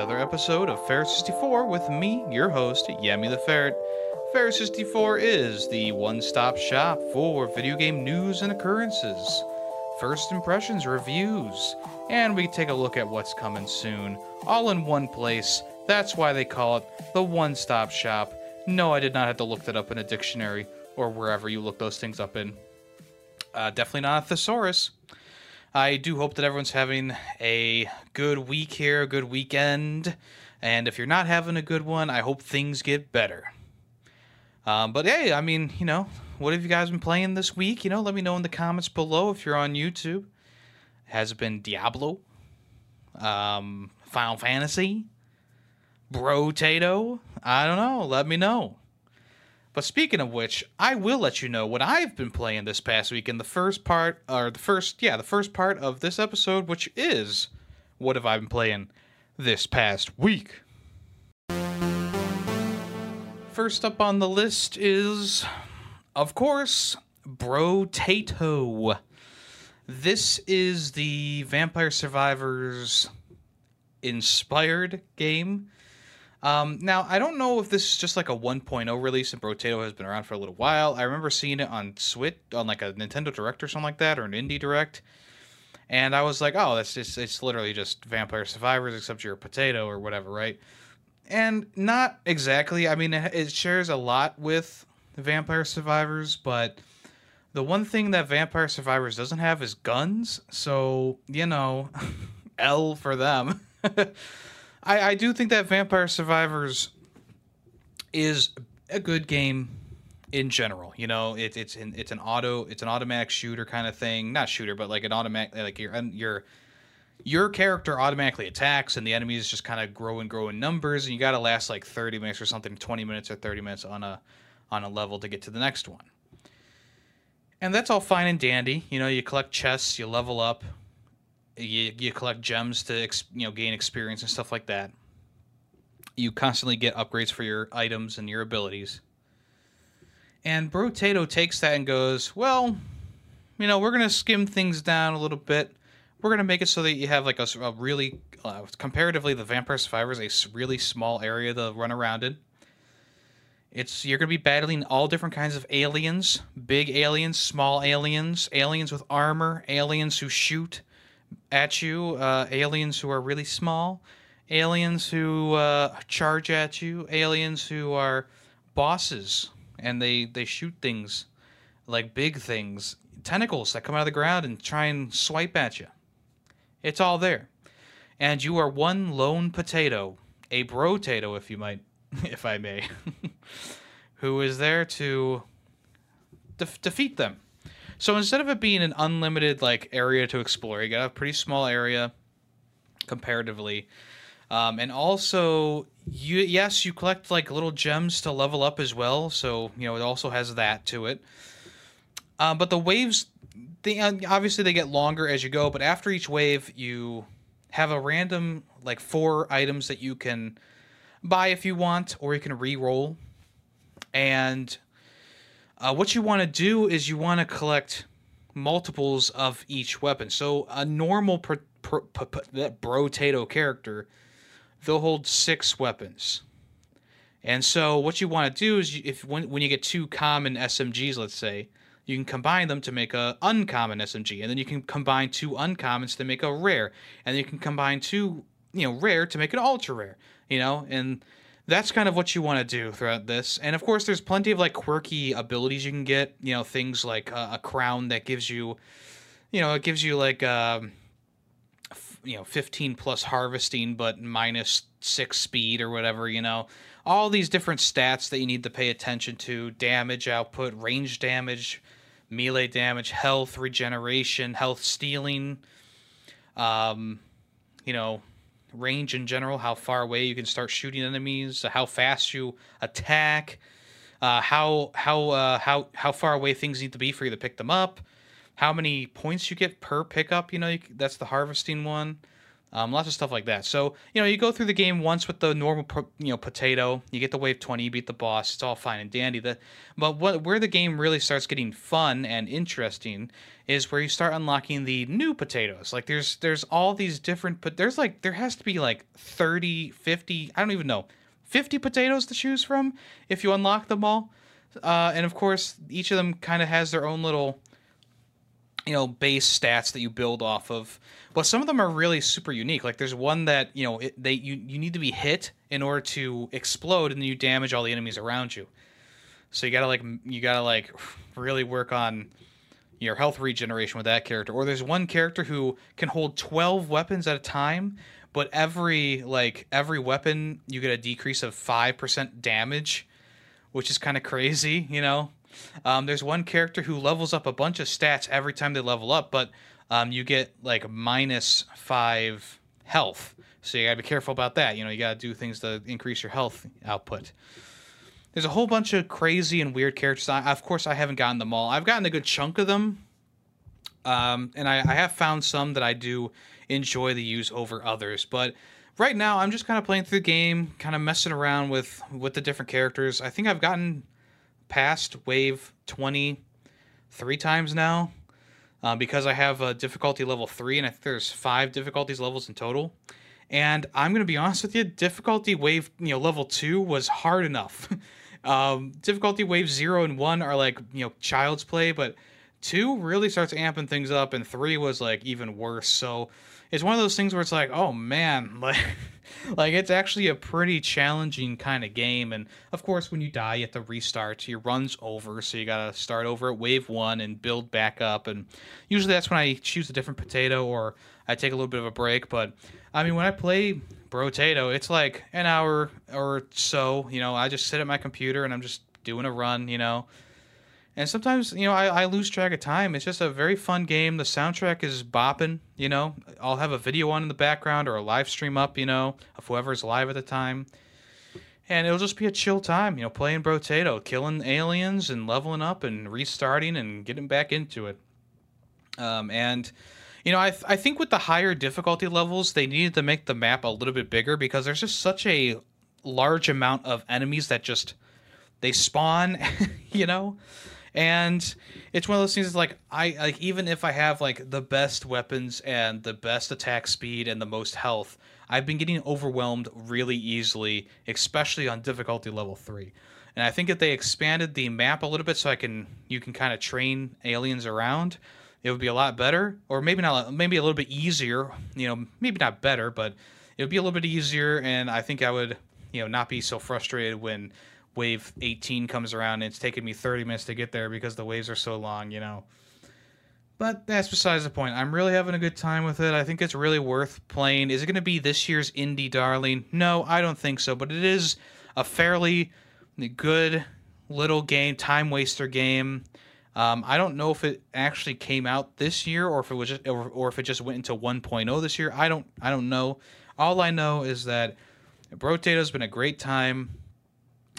another episode of Ferret 64 with me, your host, Yemmy the Ferret. Ferret 64 is the one stop shop for video game news and occurrences, first impressions, reviews, and we take a look at what's coming soon, all in one place. That's why they call it the one stop shop. No, I did not have to look that up in a dictionary or wherever you look those things up in. Uh, definitely not a thesaurus. I do hope that everyone's having a good week here, a good weekend. And if you're not having a good one, I hope things get better. Um, but hey, I mean, you know, what have you guys been playing this week? You know, let me know in the comments below if you're on YouTube. Has it been Diablo? Um, Final Fantasy? Brotato? I don't know. Let me know. But speaking of which, I will let you know what I've been playing this past week in the first part, or the first, yeah, the first part of this episode, which is what have I been playing this past week. First up on the list is, of course, Brotato. This is the Vampire Survivors inspired game. Um, now, I don't know if this is just like a 1.0 release and Brotato has been around for a little while. I remember seeing it on Switch, on like a Nintendo Direct or something like that, or an Indie Direct. And I was like, oh, that's just, it's literally just Vampire Survivors, except you're a potato or whatever, right? And not exactly. I mean, it, it shares a lot with Vampire Survivors, but the one thing that Vampire Survivors doesn't have is guns. So, you know, L for them. I, I do think that Vampire Survivors is a good game in general. You know, it, it's an it's an auto it's an automatic shooter kind of thing. Not shooter, but like an automatic like your your your character automatically attacks and the enemies just kind of grow and grow in numbers and you got to last like 30 minutes or something 20 minutes or 30 minutes on a on a level to get to the next one and that's all fine and dandy you know you collect chests you level up you, you collect gems to ex, you know gain experience and stuff like that. You constantly get upgrades for your items and your abilities. And Brotato takes that and goes well you know we're gonna skim things down a little bit. We're gonna make it so that you have like a, a really uh, comparatively the vampire survivors a really small area to run around in. It's you're gonna be battling all different kinds of aliens big aliens small aliens aliens with armor aliens who shoot at you, uh, aliens who are really small, aliens who uh, charge at you, aliens who are bosses and they they shoot things like big things, tentacles that come out of the ground and try and swipe at you. It's all there, and you are one lone potato, a brotato, if you might, if I may, who is there to def- defeat them. So instead of it being an unlimited like area to explore, you got a pretty small area comparatively. Um, and also, you yes, you collect like little gems to level up as well. So you know it also has that to it. Um, but the waves, they obviously they get longer as you go. But after each wave, you have a random like four items that you can buy if you want, or you can re-roll. And uh, what you want to do is you want to collect multiples of each weapon. So a normal pro, pro, pro, that brotato character, they'll hold six weapons. And so what you want to do is if when, when you get two common SMGs, let's say, you can combine them to make a uncommon SMG, and then you can combine two uncommons to make a rare, and you can combine two you know rare to make an ultra rare. You know, and that's kind of what you want to do throughout this. And of course, there's plenty of like quirky abilities you can get. You know, things like a, a crown that gives you, you know, it gives you like, um, f- you know, 15 plus harvesting, but minus six speed or whatever. You know, all these different stats that you need to pay attention to: damage output, range damage, melee damage, health regeneration, health stealing. Um, you know, range in general, how far away you can start shooting enemies, how fast you attack, uh, how how uh, how how far away things need to be for you to pick them up, how many points you get per pickup. You know, you, that's the harvesting one. Um, lots of stuff like that. So you know, you go through the game once with the normal, you know, potato. You get the wave twenty, you beat the boss. It's all fine and dandy. The, but what where the game really starts getting fun and interesting is where you start unlocking the new potatoes. Like there's there's all these different, but there's like there has to be like 30, 50, I don't even know, 50 potatoes to choose from if you unlock them all. Uh, and of course, each of them kind of has their own little you know base stats that you build off of but some of them are really super unique. Like there's one that you know it, they you, you need to be hit in order to explode and then you damage all the enemies around you. So you gotta like you gotta like really work on your health regeneration with that character. Or there's one character who can hold 12 weapons at a time but every like every weapon you get a decrease of 5% damage which is kind of crazy you know um, there's one character who levels up a bunch of stats every time they level up, but um, you get like minus five health. So you gotta be careful about that. You know, you gotta do things to increase your health output. There's a whole bunch of crazy and weird characters. I, of course, I haven't gotten them all. I've gotten a good chunk of them, um, and I, I have found some that I do enjoy the use over others. But right now, I'm just kind of playing through the game, kind of messing around with with the different characters. I think I've gotten past wave 20 three times now uh, because I have a difficulty level three, and I think there's five difficulties levels in total. And I'm gonna be honest with you, difficulty wave you know level two was hard enough. um, difficulty wave zero and one are like you know child's play, but two really starts amping things up, and three was like even worse. So it's one of those things where it's like, oh man, like like it's actually a pretty challenging kind of game. And of course, when you die, you have to restart. Your run's over, so you gotta start over at wave one and build back up. And usually that's when I choose a different potato or I take a little bit of a break. But I mean, when I play Brotato, it's like an hour or so. You know, I just sit at my computer and I'm just doing a run. You know and sometimes, you know, I, I lose track of time. It's just a very fun game. The soundtrack is bopping, you know. I'll have a video on in the background or a live stream up, you know, of whoever's live at the time. And it'll just be a chill time, you know, playing Brotato, killing aliens and leveling up and restarting and getting back into it. Um, and, you know, I, th- I think with the higher difficulty levels, they needed to make the map a little bit bigger because there's just such a large amount of enemies that just they spawn, you know and it's one of those things like i like even if i have like the best weapons and the best attack speed and the most health i've been getting overwhelmed really easily especially on difficulty level 3 and i think if they expanded the map a little bit so i can you can kind of train aliens around it would be a lot better. Or maybe not maybe a little bit easier you know maybe not better but it would be a little bit easier and i think i would you know not be so frustrated when wave 18 comes around and it's taken me 30 minutes to get there because the waves are so long, you know. But that's besides the point. I'm really having a good time with it. I think it's really worth playing. Is it going to be this year's indie darling? No, I don't think so, but it is a fairly good little game, time waster game. Um, I don't know if it actually came out this year or if it was just or, or if it just went into 1.0 this year. I don't I don't know. All I know is that Brotato's been a great time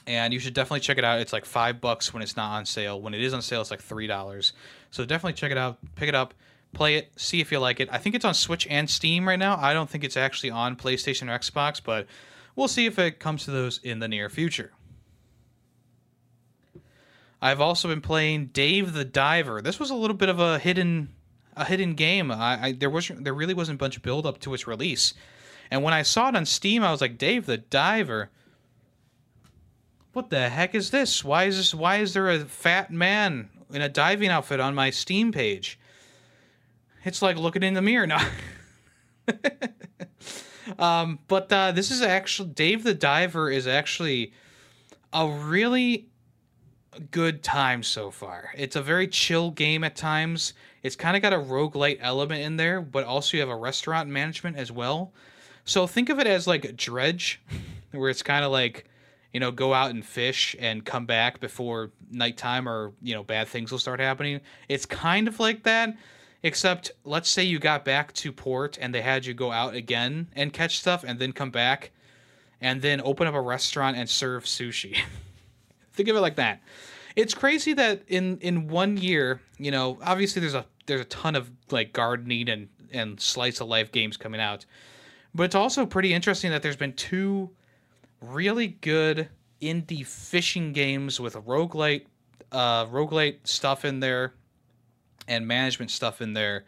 and you should definitely check it out. It's like five bucks when it's not on sale. When it is on sale, it's like three dollars. So definitely check it out, pick it up, play it, see if you like it. I think it's on Switch and Steam right now. I don't think it's actually on PlayStation or Xbox, but we'll see if it comes to those in the near future. I've also been playing Dave the Diver. This was a little bit of a hidden a hidden game. I, I there was there really wasn't a bunch of build up to its release, and when I saw it on Steam, I was like, Dave the Diver what the heck is this? Why is this? Why is there a fat man in a diving outfit on my Steam page? It's like looking in the mirror now. um, but uh, this is actually Dave the Diver is actually a really good time so far. It's a very chill game at times. It's kind of got a roguelite element in there, but also you have a restaurant management as well. So think of it as like Dredge, where it's kind of like you know, go out and fish and come back before nighttime or, you know, bad things will start happening. It's kind of like that, except let's say you got back to port and they had you go out again and catch stuff and then come back and then open up a restaurant and serve sushi. Think of it like that. it's crazy that in in one year, you know, obviously there's a there's a ton of like gardening and and slice of life games coming out, but it's also pretty interesting that there's been two really good indie fishing games with roguelite uh roguelite stuff in there and management stuff in there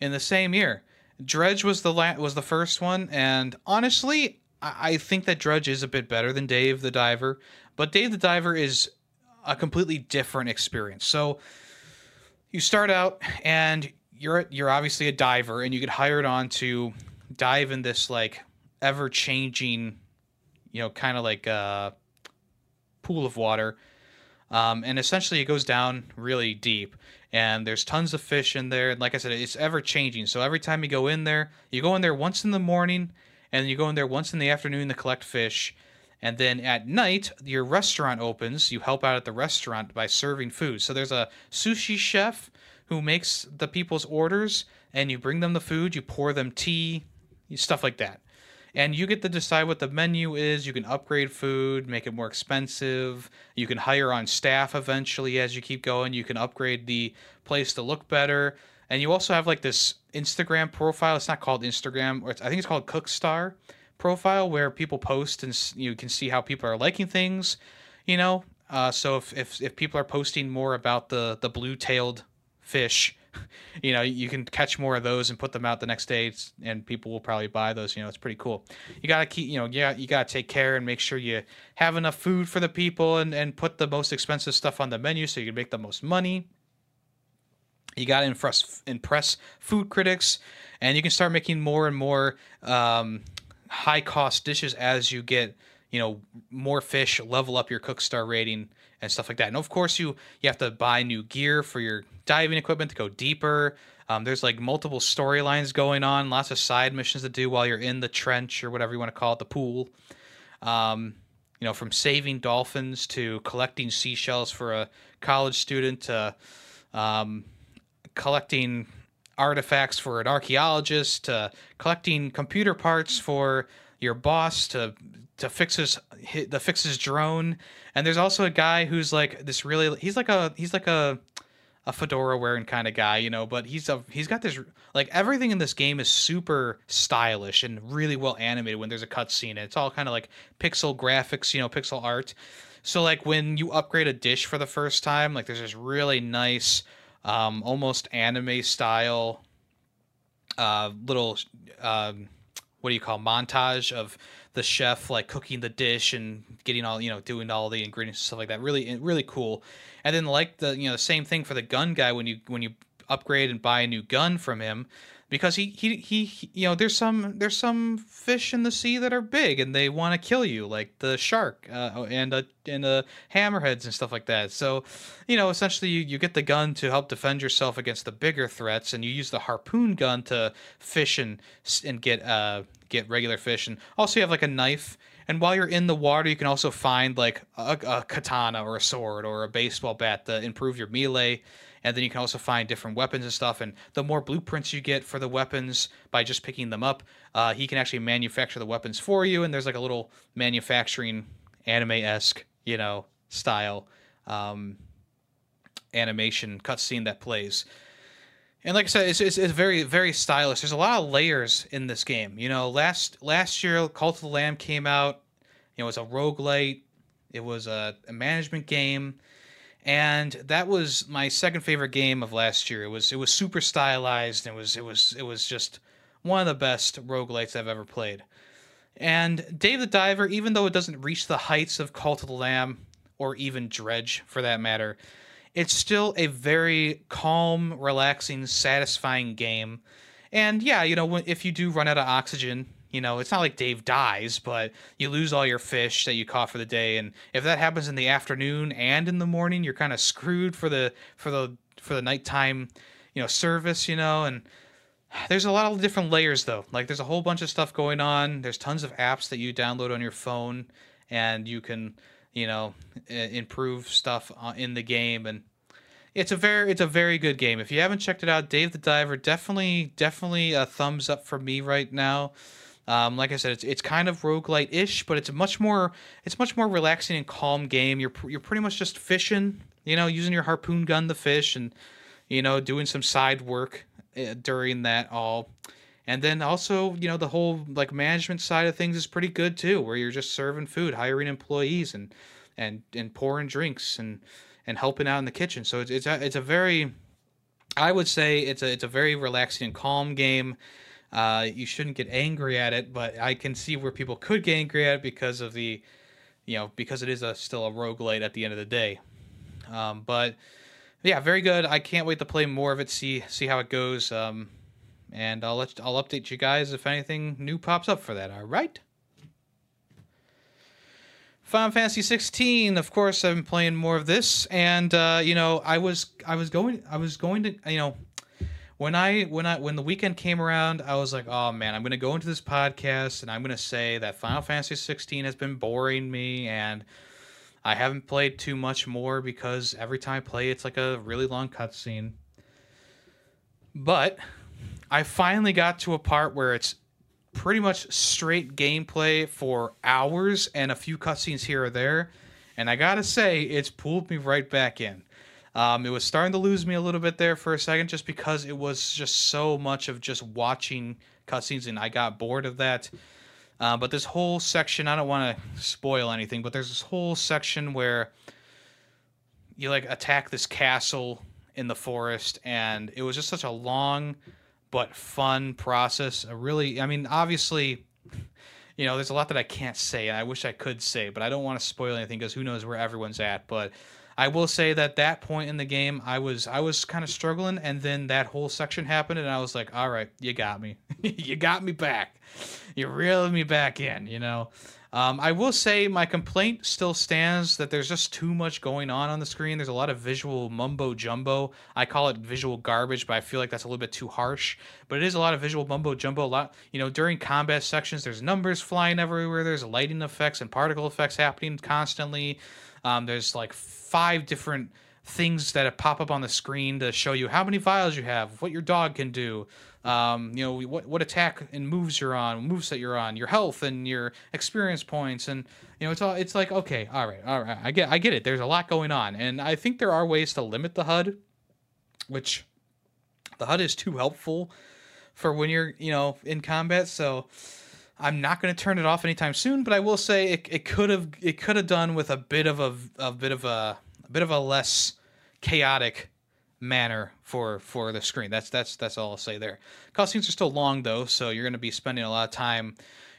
in the same year. Dredge was the la- was the first one, and honestly, I-, I think that Dredge is a bit better than Dave the Diver, but Dave the Diver is a completely different experience. So you start out and you're you're obviously a diver, and you get hired on to dive in this like ever changing, you know, kind of like a pool of water. Um, and essentially, it goes down really deep and there's tons of fish in there. And like I said, it's ever changing. So every time you go in there, you go in there once in the morning, and you go in there once in the afternoon to collect fish. And then at night, your restaurant opens. You help out at the restaurant by serving food. So there's a sushi chef who makes the people's orders, and you bring them the food, you pour them tea, stuff like that and you get to decide what the menu is. You can upgrade food, make it more expensive. You can hire on staff eventually as you keep going. You can upgrade the place to look better. And you also have like this Instagram profile. It's not called Instagram, or I think it's called Cooksta profile, where people post and you can see how people are liking things. You know, uh, so if, if if people are posting more about the the blue tailed fish you know, you can catch more of those and put them out the next day, and people will probably buy those. You know, it's pretty cool. You gotta keep, you know, yeah, you gotta take care and make sure you have enough food for the people, and and put the most expensive stuff on the menu so you can make the most money. You gotta impress impress food critics, and you can start making more and more um, high cost dishes as you get you know more fish level up your cook star rating and stuff like that and of course you you have to buy new gear for your diving equipment to go deeper um, there's like multiple storylines going on lots of side missions to do while you're in the trench or whatever you want to call it the pool um, you know from saving dolphins to collecting seashells for a college student to um, collecting artifacts for an archaeologist to collecting computer parts for your boss to to fix his, to fix his drone. And there's also a guy who's like this really he's like a he's like a a fedora wearing kind of guy, you know, but he's a he's got this like everything in this game is super stylish and really well animated when there's a cutscene. It's all kind of like pixel graphics, you know, pixel art. So like when you upgrade a dish for the first time, like there's this really nice um almost anime style uh little um what do you call montage of the chef like cooking the dish and getting all you know doing all the ingredients and stuff like that. Really really cool. And then like the you know same thing for the gun guy when you when you upgrade and buy a new gun from him because he, he he you know there's some there's some fish in the sea that are big and they want to kill you like the shark uh, and uh, and uh, hammerheads and stuff like that. So you know essentially you, you get the gun to help defend yourself against the bigger threats and you use the harpoon gun to fish and and get uh get regular fish. And also you have like a knife. And while you're in the water you can also find like a, a katana or a sword or a baseball bat to improve your melee and then you can also find different weapons and stuff. And the more blueprints you get for the weapons by just picking them up, uh, he can actually manufacture the weapons for you. And there's like a little manufacturing anime esque, you know, style um, animation cutscene that plays. And like I said, it's, it's, it's, very very stylish. There's a lot of layers in this game. You know, last last year, Cult of the Lamb came out. You know, it was a roguelite. It was a, a management game and that was my second favorite game of last year. It was it was super stylized. And it was it was it was just one of the best roguelites I've ever played. And Dave the Diver, even though it doesn't reach the heights of Cult of the Lamb or even Dredge for that matter, it's still a very calm, relaxing, satisfying game. And yeah, you know, if you do run out of oxygen, you know, it's not like Dave dies, but you lose all your fish that you caught for the day, and if that happens in the afternoon and in the morning, you're kind of screwed for the for the for the nighttime, you know, service. You know, and there's a lot of different layers though. Like there's a whole bunch of stuff going on. There's tons of apps that you download on your phone, and you can, you know, improve stuff uh, in the game and it's a very it's a very good game. If you haven't checked it out, Dave the Diver definitely definitely a thumbs up for me right now. Um, like I said, it's it's kind of roguelite ish, but it's much more it's much more relaxing and calm game. You're you're pretty much just fishing, you know, using your harpoon gun to fish and you know doing some side work uh, during that all. And then also, you know, the whole like management side of things is pretty good too, where you're just serving food, hiring employees, and and and pouring drinks and and helping out in the kitchen. So it's it's a, it's a very, I would say it's a it's a very relaxing and calm game. Uh, you shouldn't get angry at it, but I can see where people could get angry at it because of the, you know, because it is a still a roguelite at the end of the day. Um, but yeah, very good. I can't wait to play more of it, see see how it goes. Um, and I'll let I'll update you guys if anything new pops up for that. All right. Final Fantasy 16. Of course, I've been playing more of this, and uh, you know, I was I was going I was going to you know when I when I when the weekend came around, I was like, oh man, I'm gonna go into this podcast and I'm gonna say that Final Fantasy 16 has been boring me, and I haven't played too much more because every time I play, it's like a really long cutscene. But I finally got to a part where it's pretty much straight gameplay for hours and a few cutscenes here or there. And I gotta say, it's pulled me right back in. Um, it was starting to lose me a little bit there for a second just because it was just so much of just watching cutscenes and I got bored of that. Uh, but this whole section, I don't want to spoil anything, but there's this whole section where you like attack this castle in the forest, and it was just such a long but fun process. A really, I mean, obviously, you know, there's a lot that I can't say, and I wish I could say, but I don't want to spoil anything because who knows where everyone's at. But I will say that that point in the game, I was I was kind of struggling, and then that whole section happened, and I was like, all right, you got me, you got me back, you reeled me back in, you know. Um, I will say my complaint still stands that there's just too much going on on the screen. There's a lot of visual mumbo jumbo. I call it visual garbage, but I feel like that's a little bit too harsh. But it is a lot of visual mumbo jumbo. A lot, you know, during combat sections, there's numbers flying everywhere. There's lighting effects and particle effects happening constantly. Um, there's like five different things that pop up on the screen to show you how many vials you have, what your dog can do, um, you know what what attack and moves you're on, moves that you're on, your health and your experience points, and you know it's all it's like okay, all right, all right, I get I get it. There's a lot going on, and I think there are ways to limit the HUD, which the HUD is too helpful for when you're you know in combat. So I'm not going to turn it off anytime soon, but I will say it, it could have it could have done with a bit of a, a bit of a, a bit of a less chaotic manner for for the screen. That's that's that's all I'll say there. Cutscenes are still long though, so you're going to be spending a lot of time,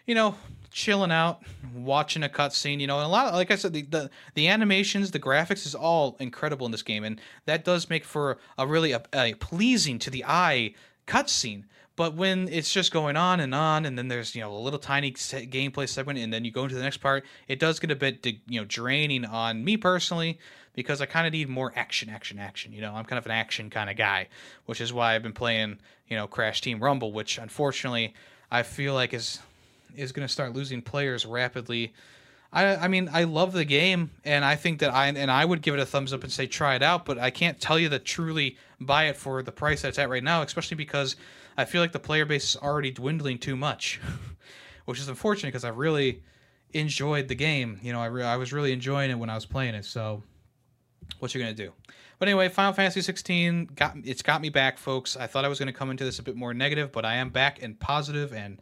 you know, chilling out, watching a cutscene. You know, and a lot of, like I said, the, the the animations, the graphics is all incredible in this game, and that does make for a really a, a pleasing to the eye cutscene. But when it's just going on and on, and then there's you know a little tiny gameplay segment, and then you go into the next part, it does get a bit you know draining on me personally because I kind of need more action, action, action. You know, I'm kind of an action kind of guy, which is why I've been playing, you know, Crash Team Rumble, which unfortunately I feel like is is going to start losing players rapidly. I, I mean, I love the game, and I think that I and I would give it a thumbs up and say try it out. But I can't tell you that truly buy it for the price that's at right now, especially because I feel like the player base is already dwindling too much, which is unfortunate because I really enjoyed the game. You know, I re- I was really enjoying it when I was playing it. So what you're gonna do. But anyway, Final Fantasy 16 got it's got me back, folks. I thought I was gonna come into this a bit more negative, but I am back and positive and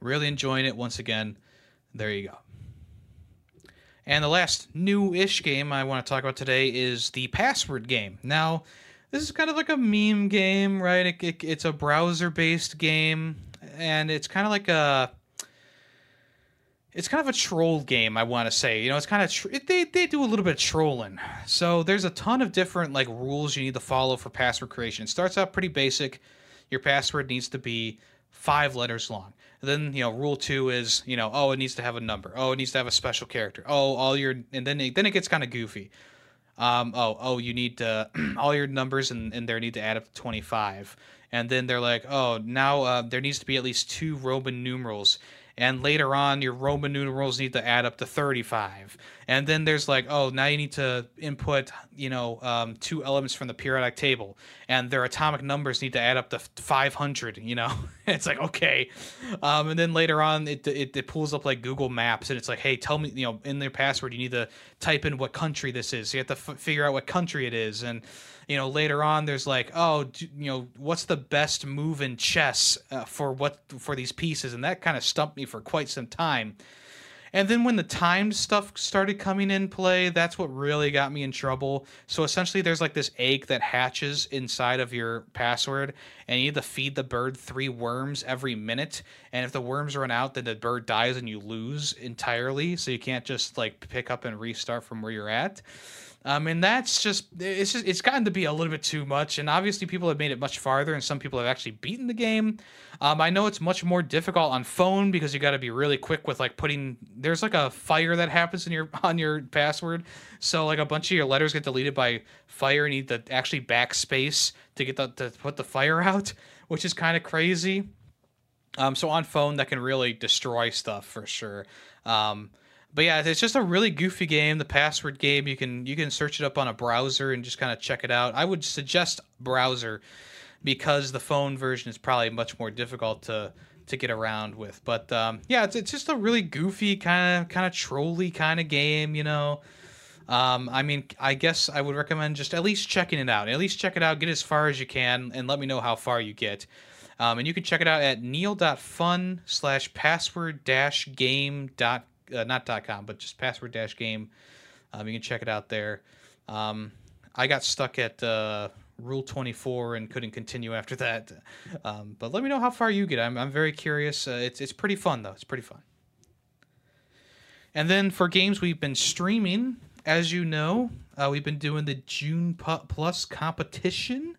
really enjoying it once again. There you go. And the last new-ish game I want to talk about today is the Password game. Now, this is kind of like a meme game, right? It, it, it's a browser-based game, and it's kind of like a it's kind of a troll game i want to say. You know it's kind of tr- they, they do a little bit of trolling. So there's a ton of different like rules you need to follow for password creation. It starts out pretty basic. Your password needs to be five letters long. Then you know rule two is you know oh it needs to have a number. Oh it needs to have a special character. Oh all your and then it, then it gets kind of goofy um, oh oh you need to all your numbers in, in there need to add up to 25 and then they're like oh now uh, there needs to be at least two roman numerals and later on your Roman numerals need to add up to 35. And then there's like, oh, now you need to input, you know, um, two elements from the periodic table, and their atomic numbers need to add up to 500. You know, it's like okay. Um, and then later on, it, it it pulls up like Google Maps, and it's like, hey, tell me, you know, in their password, you need to type in what country this is. So you have to f- figure out what country it is, and you know later on there's like oh you know what's the best move in chess uh, for what for these pieces? And that kind of stumped me for quite some time. And then when the timed stuff started coming in play that's what really got me in trouble. So essentially there's like this egg that hatches inside of your password and you need to feed the bird three worms every minute. And if the worms run out then the bird dies and you lose entirely. So you can't just like pick up and restart from where you're at um, and that's just it's just it's gotten to be a little bit too much. And obviously, people have made it much farther, and some people have actually beaten the game. Um, I know it's much more difficult on phone because you got to be really quick with like putting. There's like a fire that happens in your on your password, so like a bunch of your letters get deleted by fire. and You need to actually backspace to get the to put the fire out, which is kind of crazy. Um, so on phone, that can really destroy stuff for sure. Um, but yeah, it's just a really goofy game. The password game. You can you can search it up on a browser and just kind of check it out. I would suggest browser because the phone version is probably much more difficult to to get around with. But um, yeah, it's, it's just a really goofy kind of kind of trolly kind of game, you know. Um, I mean, I guess I would recommend just at least checking it out. At least check it out, get as far as you can, and let me know how far you get. Um, and you can check it out at neil.fun slash password dash game dot uh, not .com, but just password dash game. Um, you can check it out there. Um, I got stuck at uh, Rule 24 and couldn't continue after that. Um, but let me know how far you get. I'm, I'm very curious. Uh, it's, it's pretty fun, though. It's pretty fun. And then for games we've been streaming, as you know, uh, we've been doing the June Plus competition.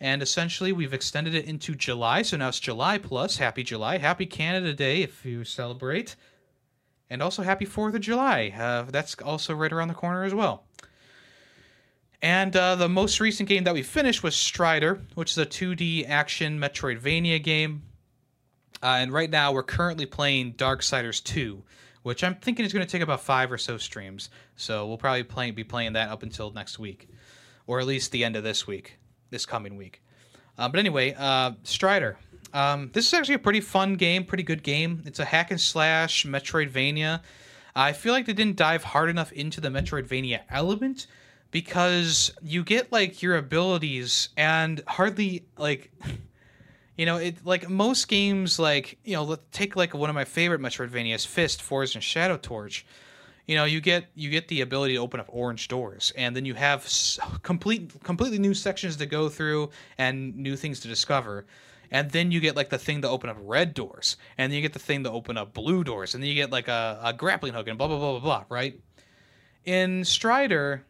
And essentially, we've extended it into July. So now it's July Plus. Happy July. Happy Canada Day if you celebrate. And also happy 4th of July. Uh, that's also right around the corner as well. And uh, the most recent game that we finished was Strider, which is a 2D action Metroidvania game. Uh, and right now we're currently playing Darksiders 2, which I'm thinking is going to take about five or so streams. So we'll probably play, be playing that up until next week, or at least the end of this week, this coming week. Uh, but anyway, uh, Strider. Um, this is actually a pretty fun game, pretty good game. It's a hack and slash Metroidvania. I feel like they didn't dive hard enough into the Metroidvania element because you get like your abilities and hardly like you know it like most games like you know let's take like one of my favorite Metroidvanias, Fist, Forged in Shadow Torch. You know, you get you get the ability to open up orange doors, and then you have complete completely new sections to go through and new things to discover and then you get like the thing to open up red doors, and then you get the thing to open up blue doors, and then you get like a, a grappling hook and blah blah blah blah blah. Right? In Strider,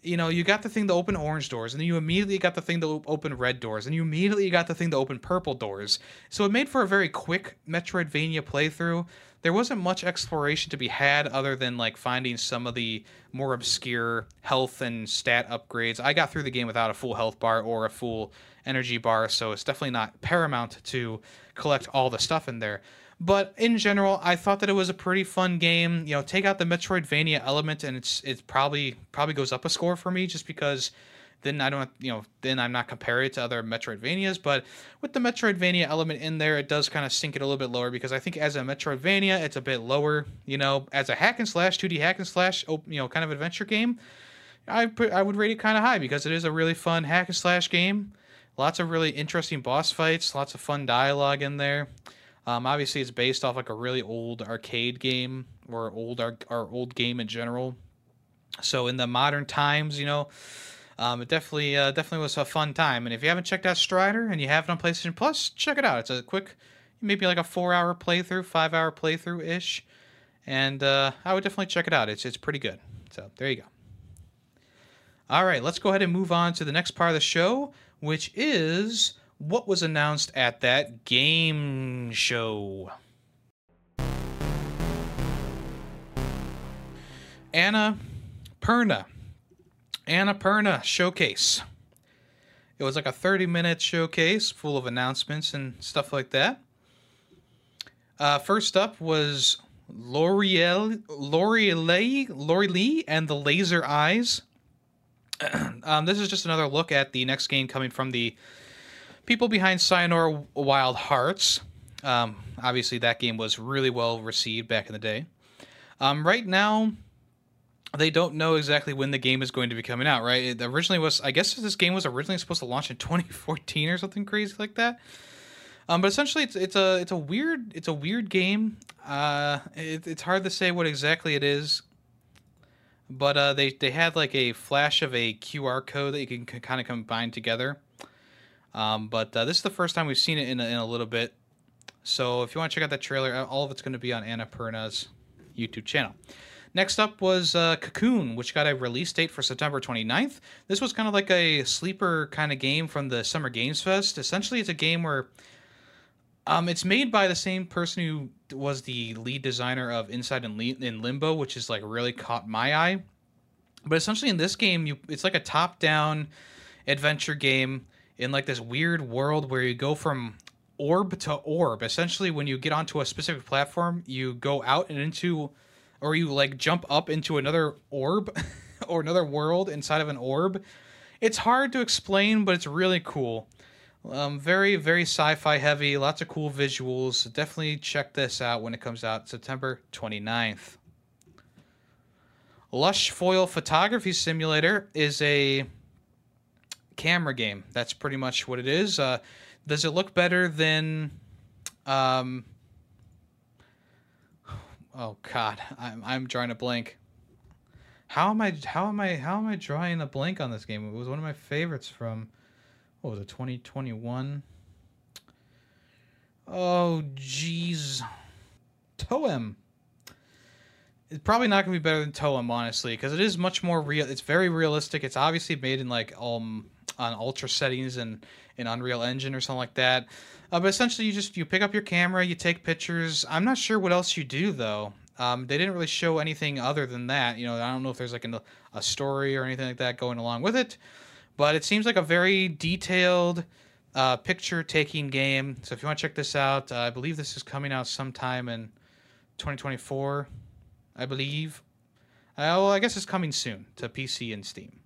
you know, you got the thing to open orange doors, and then you immediately got the thing to open red doors, and you immediately got the thing to open purple doors. So it made for a very quick Metroidvania playthrough. There wasn't much exploration to be had other than like finding some of the more obscure health and stat upgrades. I got through the game without a full health bar or a full energy bar, so it's definitely not paramount to collect all the stuff in there. But in general, I thought that it was a pretty fun game. You know, take out the Metroidvania element, and it's it probably probably goes up a score for me just because then I don't you know then I'm not comparing it to other Metroidvanias. But with the Metroidvania element in there, it does kind of sink it a little bit lower because I think as a Metroidvania, it's a bit lower. You know, as a hack and slash, 2D hack and slash, you know, kind of adventure game, I put, I would rate it kind of high because it is a really fun hack and slash game. Lots of really interesting boss fights, lots of fun dialogue in there. Um, obviously, it's based off like a really old arcade game or old our, our old game in general. So in the modern times, you know, um, it definitely uh, definitely was a fun time. And if you haven't checked out Strider and you have it on PlayStation Plus, check it out. It's a quick, maybe like a four-hour playthrough, five-hour playthrough ish, and uh, I would definitely check it out. It's it's pretty good. So there you go. All right, let's go ahead and move on to the next part of the show, which is what was announced at that game show. Anna Perna. Annapurna showcase. It was like a 30 minute showcase full of announcements and stuff like that. Uh, first up was Lorelei, Lorelei, Lorelei, and the Laser Eyes. um, this is just another look at the next game coming from the people behind Sayonara Wild Hearts. Um, obviously, that game was really well received back in the day. Um, right now, they don't know exactly when the game is going to be coming out. Right? It originally was, I guess, this game was originally supposed to launch in 2014 or something crazy like that. Um, but essentially, it's it's a it's a weird it's a weird game. Uh, it, it's hard to say what exactly it is. But uh, they they had like a flash of a QR code that you can c- kind of combine together. Um, but uh, this is the first time we've seen it in a, in a little bit. So if you want to check out that trailer, all of it's going to be on Annapurna's YouTube channel. Next up was uh, Cocoon, which got a release date for September 29th. This was kind of like a sleeper kind of game from the Summer Games Fest. Essentially, it's a game where um, it's made by the same person who was the lead designer of Inside and in Limbo, which is like really caught my eye. But essentially, in this game, you it's like a top-down adventure game in like this weird world where you go from orb to orb. Essentially, when you get onto a specific platform, you go out and into, or you like jump up into another orb or another world inside of an orb. It's hard to explain, but it's really cool. Um, very, very sci fi heavy, lots of cool visuals. Definitely check this out when it comes out September 29th. Lushfoil Photography Simulator is a camera game. That's pretty much what it is. Uh, does it look better than. Um, oh God, I'm I'm drawing a blank. How am I? How am I? How am I drawing a blank on this game? It was one of my favorites from what was it 2021 oh jeez toem it's probably not going to be better than toem honestly because it is much more real it's very realistic it's obviously made in like um on ultra settings and in unreal engine or something like that uh, but essentially you just you pick up your camera you take pictures i'm not sure what else you do though um, they didn't really show anything other than that you know i don't know if there's like a, a story or anything like that going along with it but it seems like a very detailed uh, picture taking game. So if you want to check this out, uh, I believe this is coming out sometime in 2024. I believe. Uh, well, I guess it's coming soon to PC and Steam.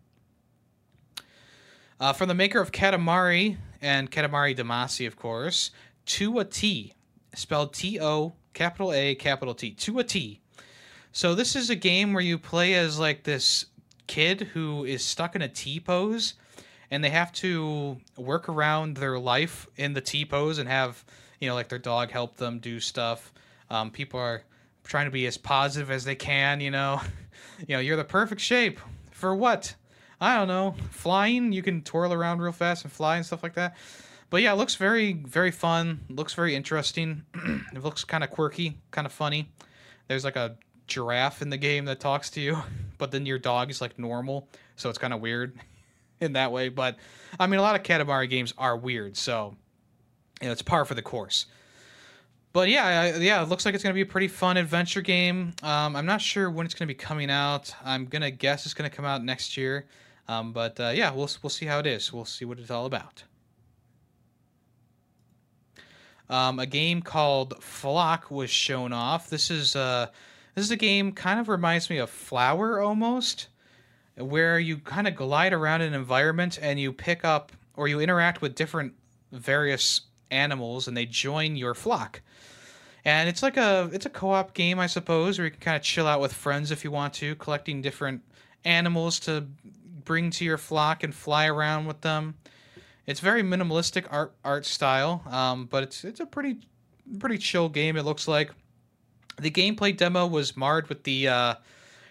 Uh, from the maker of Katamari and Katamari Damacy, of course, to a T, spelled T O capital A capital T, to a T. So this is a game where you play as like this kid who is stuck in a T pose and they have to work around their life in the T pose and have, you know, like their dog help them do stuff. Um, people are trying to be as positive as they can, you know. you know, you're the perfect shape for what? I don't know. Flying, you can twirl around real fast and fly and stuff like that. But yeah, it looks very, very fun. Looks very interesting. it looks kind of quirky, kind of funny. There's like a giraffe in the game that talks to you, but then your dog is like normal, so it's kind of weird in that way. But I mean, a lot of Katamari games are weird, so you know, it's par for the course. But yeah, yeah, it looks like it's to be a pretty fun adventure game. Um, I'm not sure when it's to be coming out. I'm gonna guess it's to come out next year. Um, but uh, yeah, we'll we'll see how it is. We'll see what it's all about. Um, a game called Flock was shown off. This is uh, this is a game kind of reminds me of Flower almost, where you kind of glide around an environment and you pick up or you interact with different various animals and they join your flock. And it's like a it's a co-op game, I suppose, where you can kind of chill out with friends if you want to, collecting different animals to bring to your flock and fly around with them. It's very minimalistic art art style, um, but it's it's a pretty pretty chill game. It looks like the gameplay demo was marred with the uh,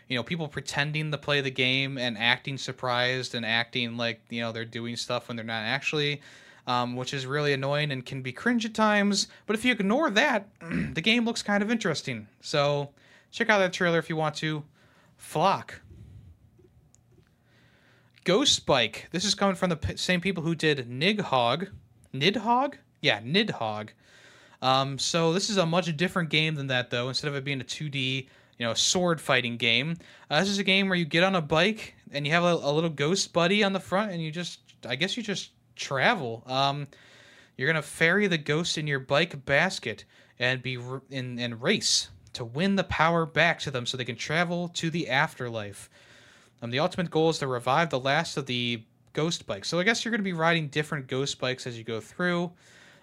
you know people pretending to play the game and acting surprised and acting like you know they're doing stuff when they're not actually um, which is really annoying and can be cringe at times but if you ignore that the game looks kind of interesting so check out that trailer if you want to flock ghost bike this is coming from the same people who did nidhogg nidhogg yeah nidhogg um, so this is a much different game than that, though. Instead of it being a 2D, you know, sword fighting game, uh, this is a game where you get on a bike and you have a, a, little ghost buddy on the front, and you just, I guess, you just travel. Um, You're gonna ferry the ghost in your bike basket and be in and race to win the power back to them so they can travel to the afterlife. Um, the ultimate goal is to revive the last of the ghost bikes. So I guess you're going to be riding different ghost bikes as you go through,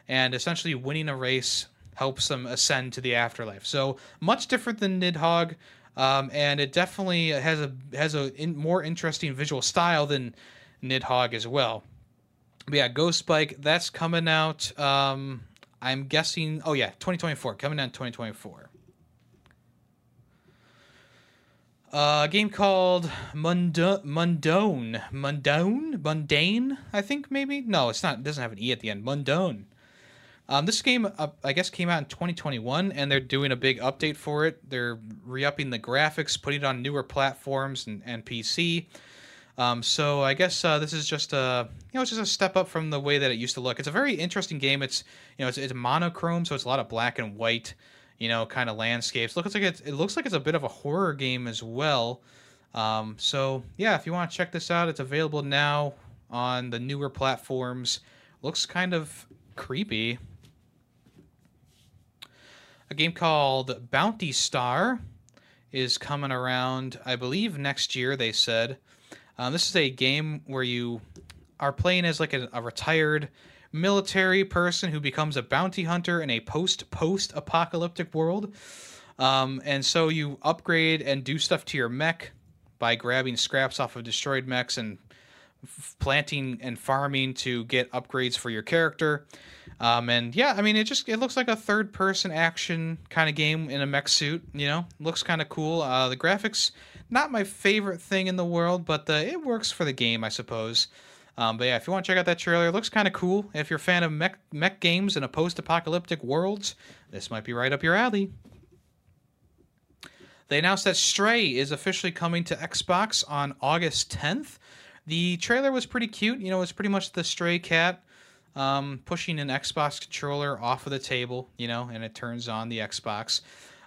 and essentially winning a race helps them ascend to the afterlife. So much different than Nidhogg, um, and it definitely has a has a in, more interesting visual style than Nidhogg as well. But yeah, Ghost Bike that's coming out. Um, I'm guessing. Oh yeah, 2024 coming out in 2024. Uh, a game called Mundo- Mundone. Mundone? Mundane, I think maybe? No, it's not. It doesn't have an E at the end. Mundone. Um, this game, uh, I guess, came out in 2021, and they're doing a big update for it. They're re upping the graphics, putting it on newer platforms and, and PC. Um, so I guess uh, this is just a you know it's just a step up from the way that it used to look. It's a very interesting game. It's you know it's, it's monochrome, so it's a lot of black and white, you know, kind of landscapes. Looks like it's, it looks like it's a bit of a horror game as well. Um, so yeah, if you want to check this out, it's available now on the newer platforms. Looks kind of creepy. A game called Bounty Star is coming around, I believe, next year. They said. Um, this is a game where you are playing as like a, a retired military person who becomes a bounty hunter in a post post apocalyptic world. Um, and so you upgrade and do stuff to your mech by grabbing scraps off of destroyed mechs and f- planting and farming to get upgrades for your character. Um, and yeah, I mean, it just it looks like a third person action kind of game in a mech suit. You know, looks kind of cool. Uh, the graphics not my favorite thing in the world, but the, it works for the game, I suppose. Um, but yeah, if you want to check out that trailer, it looks kind of cool. If you're a fan of mech, mech games in a post-apocalyptic worlds, this might be right up your alley. They announced that Stray is officially coming to Xbox on August 10th. The trailer was pretty cute. You know, it's pretty much the stray cat um, pushing an Xbox controller off of the table, you know, and it turns on the Xbox.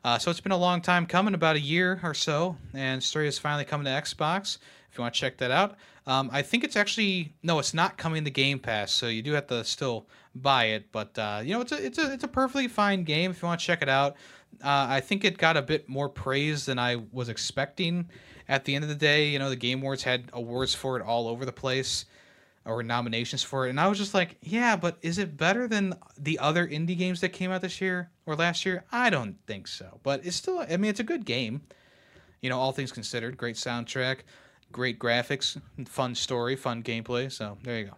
Uh, so it's been a long time coming, about a year or so, and Stray is finally coming to Xbox. If you want to check that out, um, I think it's actually no, it's not coming to Game Pass, so you do have to still buy it. But uh, you know, it's a it's a it's a perfectly fine game if you want to check it out. Uh, I think it got a bit more praise than I was expecting. At the end of the day, you know, the Game Awards had awards for it all over the place or nominations for it. And I was just like, yeah, but is it better than the other indie games that came out this year or last year? I don't think so. But it's still, I mean, it's a good game. You know, all things considered, great soundtrack, great graphics, fun story, fun gameplay. So there you go.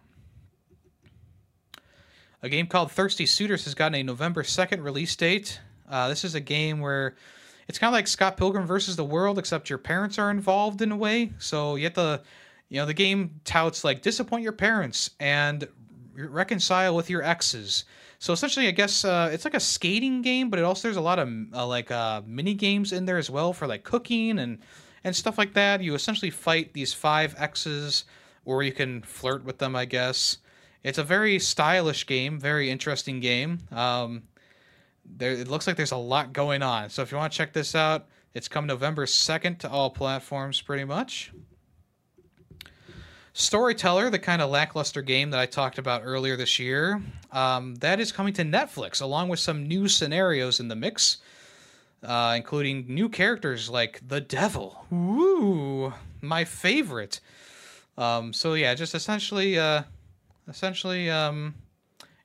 A game called Thirsty Suitors has gotten a November 2nd release date. Uh, this is a game where it's kind of like Scott Pilgrim versus the World, except your parents are involved in a way. So you have to you know, the game touts like disappoint your parents and reconcile with your exes. So essentially, I guess uh, it's like a skating game, but it also there's a lot of uh, like uh, mini games in there as well for like cooking and and stuff like that. You essentially fight these five exes, or you can flirt with them. I guess it's a very stylish game, very interesting game. Um, there, it looks like there's a lot going on. So if you want to check this out, it's come November second to all platforms, pretty much. Storyteller, the kind of lackluster game that I talked about earlier this year, um, that is coming to Netflix along with some new scenarios in the mix, uh, including new characters like the Devil. Woo, my favorite. Um, so yeah, just essentially, uh, essentially, um,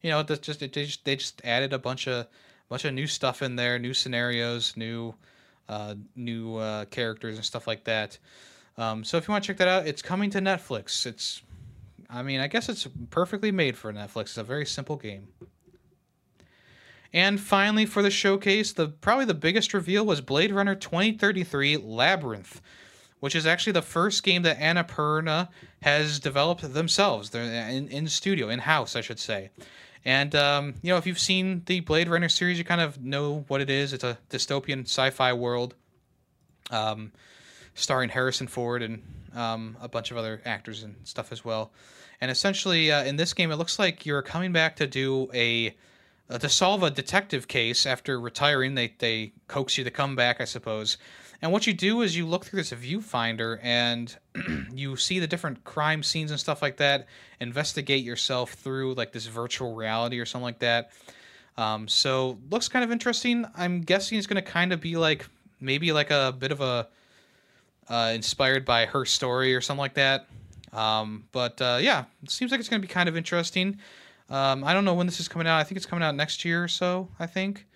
you know, just they just they just added a bunch of bunch of new stuff in there, new scenarios, new uh, new uh, characters and stuff like that. Um, so if you want to check that out, it's coming to Netflix. It's, I mean, I guess it's perfectly made for Netflix. It's a very simple game. And finally, for the showcase, the probably the biggest reveal was Blade Runner 2033 Labyrinth, which is actually the first game that Annapurna has developed themselves. They're in, in studio, in house, I should say. And um, you know, if you've seen the Blade Runner series, you kind of know what it is. It's a dystopian sci-fi world. Um, starring Harrison Ford and um, a bunch of other actors and stuff as well. And essentially, uh, in this game, it looks like you're coming back to do a uh, to solve a detective case after retiring. They they coax you to come back, I suppose. And what you do is you look through this viewfinder and you see the different crime scenes and stuff like that. Investigate yourself through like this virtual reality or something like that. Um, so looks kind of interesting. I'm guessing it's going to kind of be like maybe like a bit of a uh, inspired by her story or something like that. Um, but uh, yeah, it seems like it's going to be kind of interesting. Um, I don't know when this is coming out. I think it's coming out next year or so. I think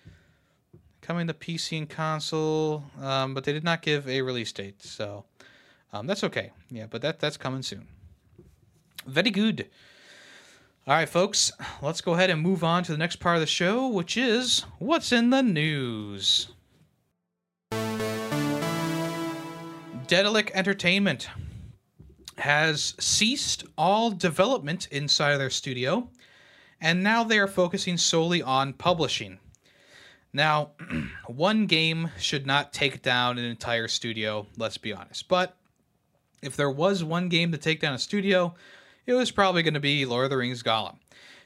coming to PC and console, um, but they did not give a release date, so um, that's okay. Yeah, but that that's coming soon. Very good. All right, folks, let's go ahead and move on to the next part of the show, which is what's in the news. Daedalic Entertainment has ceased all development inside of their studio, and now they are focusing solely on publishing. Now, one game should not take down an entire studio, let's be honest. But if there was one game to take down a studio, it was probably going to be Lord of the Rings Gollum.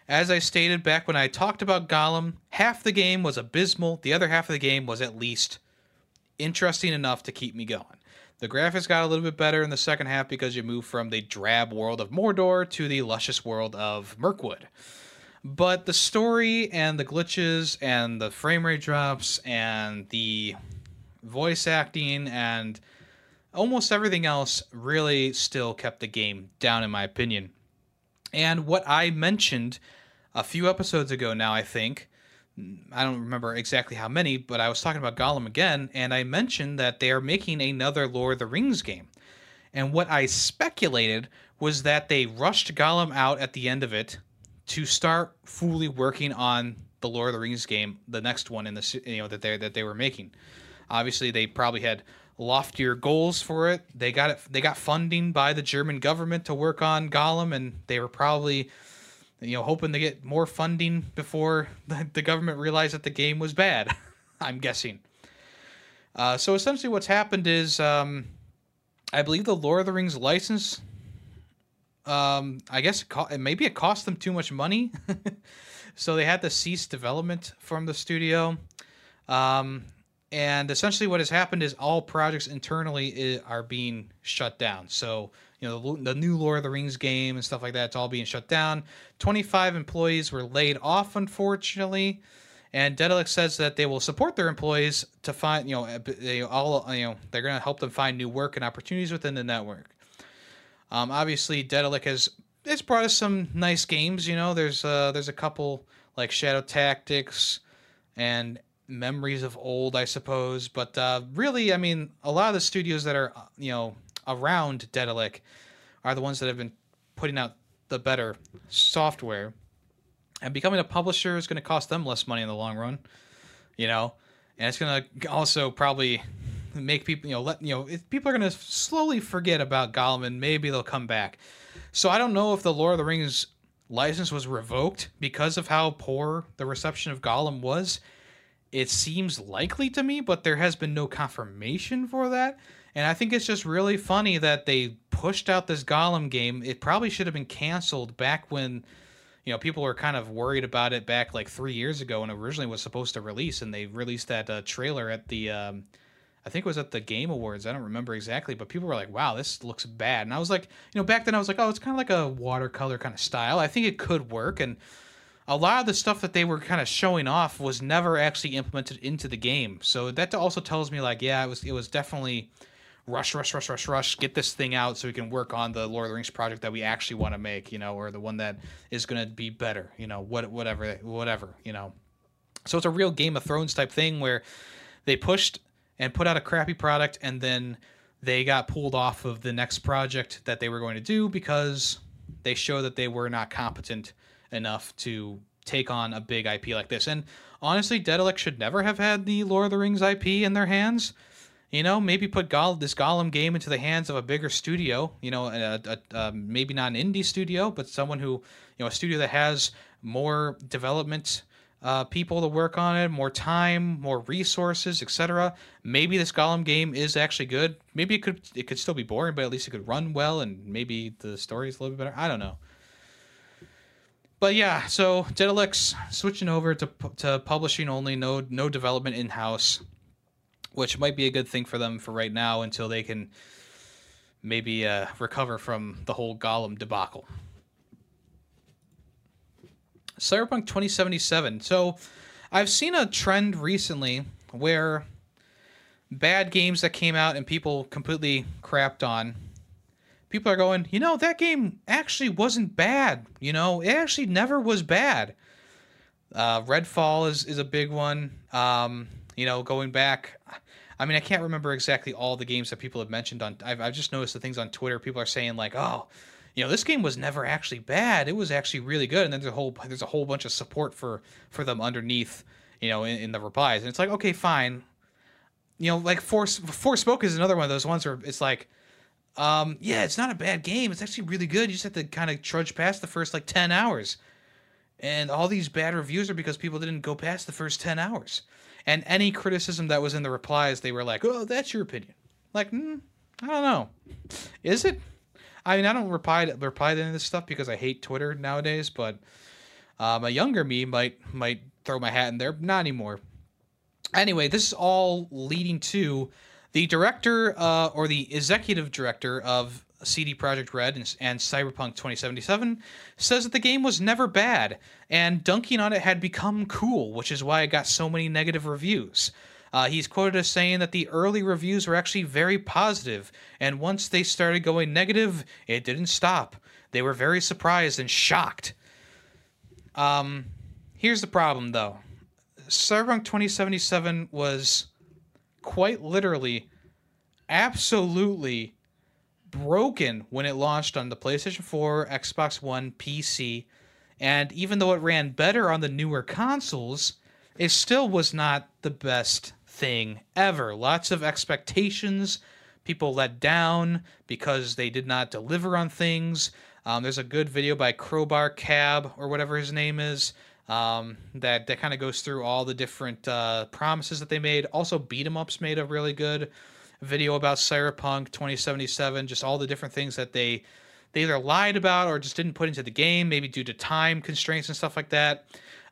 As I stated back when I talked about Gollum, half the game was abysmal, the other half of the game was at least interesting enough to keep me going. The graphics got a little bit better in the second half because you move from the drab world of Mordor to the luscious world of Mirkwood. But the story and the glitches and the frame rate drops and the voice acting and almost everything else really still kept the game down, in my opinion. And what I mentioned a few episodes ago now, I think, I don't remember exactly how many, but I was talking about Gollum again, and I mentioned that they are making another Lord of the Rings game. And what I speculated was that they rushed Gollum out at the end of it to start fully working on the Lord of the Rings game, the next one in the you know that they that they were making. Obviously, they probably had loftier goals for it. They got it. They got funding by the German government to work on Gollum, and they were probably you know hoping to get more funding before the, the government realized that the game was bad. I'm guessing. Uh, so essentially, what's happened is, um, I believe the Lord of the Rings license um, I guess it co- maybe it cost them too much money, so they had to cease development from the studio. Um, and essentially, what has happened is all projects internally are being shut down. So you know the, the new Lord of the Rings game and stuff like that, it's all being shut down. Twenty five employees were laid off, unfortunately. And Daedalic says that they will support their employees to find, you know, they all, you know, they're going to help them find new work and opportunities within the network. Um, obviously, Daedalic has it's brought us some nice games. You know, there's uh, there's a couple like Shadow Tactics and Memories of Old, I suppose. But uh, really, I mean, a lot of the studios that are you know around Daedalic are the ones that have been putting out the better software. And becoming a publisher is going to cost them less money in the long run, you know, and it's going to also probably make people you know let you know if people are going to slowly forget about Gollum and maybe they'll come back. So I don't know if the Lord of the Rings license was revoked because of how poor the reception of Gollum was. It seems likely to me, but there has been no confirmation for that. And I think it's just really funny that they pushed out this Gollum game. It probably should have been canceled back when, you know, people were kind of worried about it back like three years ago when it originally was supposed to release, and they released that uh, trailer at the um, I think it was at the Game Awards. I don't remember exactly, but people were like, "Wow, this looks bad." And I was like, you know, back then I was like, "Oh, it's kind of like a watercolor kind of style. I think it could work." And a lot of the stuff that they were kind of showing off was never actually implemented into the game. So that also tells me like, yeah, it was it was definitely rush, rush, rush, rush, rush, get this thing out so we can work on the Lord of the Rings project that we actually want to make, you know, or the one that is going to be better, you know, what whatever whatever, you know. So it's a real Game of Thrones type thing where they pushed and put out a crappy product and then they got pulled off of the next project that they were going to do because they show that they were not competent enough to take on a big IP like this. And honestly, Daedalic should never have had the Lord of the Rings IP in their hands. You know, maybe put Goll- this Gollum game into the hands of a bigger studio. You know, a, a, a, um, maybe not an indie studio, but someone who, you know, a studio that has more development uh, people to work on it, more time, more resources, etc. Maybe this Gollum game is actually good. Maybe it could it could still be boring, but at least it could run well, and maybe the story is a little bit better. I don't know. But yeah, so Daedalic's switching over to to publishing only, no no development in house. which might be a good thing for them for right now until they can maybe uh, recover from the whole Gollum debacle. Cyberpunk 2077. So I've seen a trend recently where bad games that came out and people completely crapped on. People are going, you know, that game actually wasn't bad. You know, it actually never was bad. Uh, Redfall is, is a big one. Um, you know, going back, I mean, I can't remember exactly all the games that people have mentioned on. I've, I've just noticed the things on Twitter. People are saying like, "Oh, you know, this game was never actually bad. It was actually really good." And then there's a whole there's a whole bunch of support for for them underneath, you know, in, in the replies. And it's like, okay, fine. You know, like Force Forspoken is another one of those ones where it's like, um, yeah, it's not a bad game. It's actually really good. You just have to kind of trudge past the first like ten hours. And all these bad reviews are because people didn't go past the first 10 hours. And any criticism that was in the replies, they were like, "Oh, that's your opinion." Like, mm, I don't know. Is it? I mean, I don't reply to, reply to any of this stuff because I hate Twitter nowadays. But um, a younger me might might throw my hat in there. Not anymore. Anyway, this is all leading to the director uh, or the executive director of CD Projekt Red and, and, Cyberpunk 2077 says that the game was never bad, and dunking on it had become cool, which is why it got so many negative reviews. Uh, he's quoted as saying that the early reviews were actually very positive, and once they started going negative, it didn't stop. They were very surprised and shocked. Um, here's the problem, though. Cyberpunk 2077 was quite literally, absolutely broken when it launched on the PlayStation 4, Xbox One, PC, and even though it ran better on the newer consoles, it still was not the best thing ever. Lots of expectations, people let down because they did not deliver on things. Um, there's a good video by Crowbar Cab or whatever his name is um, that that kind of goes through all the different uh, promises that they made. Also, beat 'em ups made a really good video about Cyberpunk 2077, just all the different things that they they either lied about or just didn't put into the game, maybe due to time constraints and stuff like that.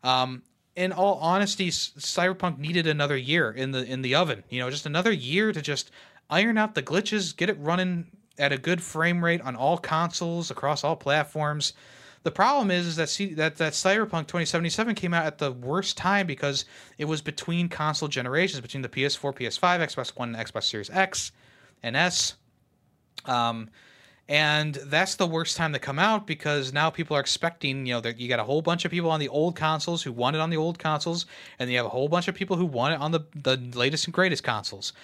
Um, in all honesty, Cyberpunk needed another year in the in the oven. You know, just another year to just iron out the glitches, get it running at a good frame rate on all consoles across all platforms. The problem is, is that C- that that Cyberpunk 2077 came out at the worst time because it was between console generations, between the PS4, PS5, Xbox One, Xbox Series X, and S. Um, and that's the worst time to come out because now people are expecting, you know, that you got a whole bunch of people on the old consoles who want it on the old consoles, and you have a whole bunch of people who want it on the the latest and greatest consoles.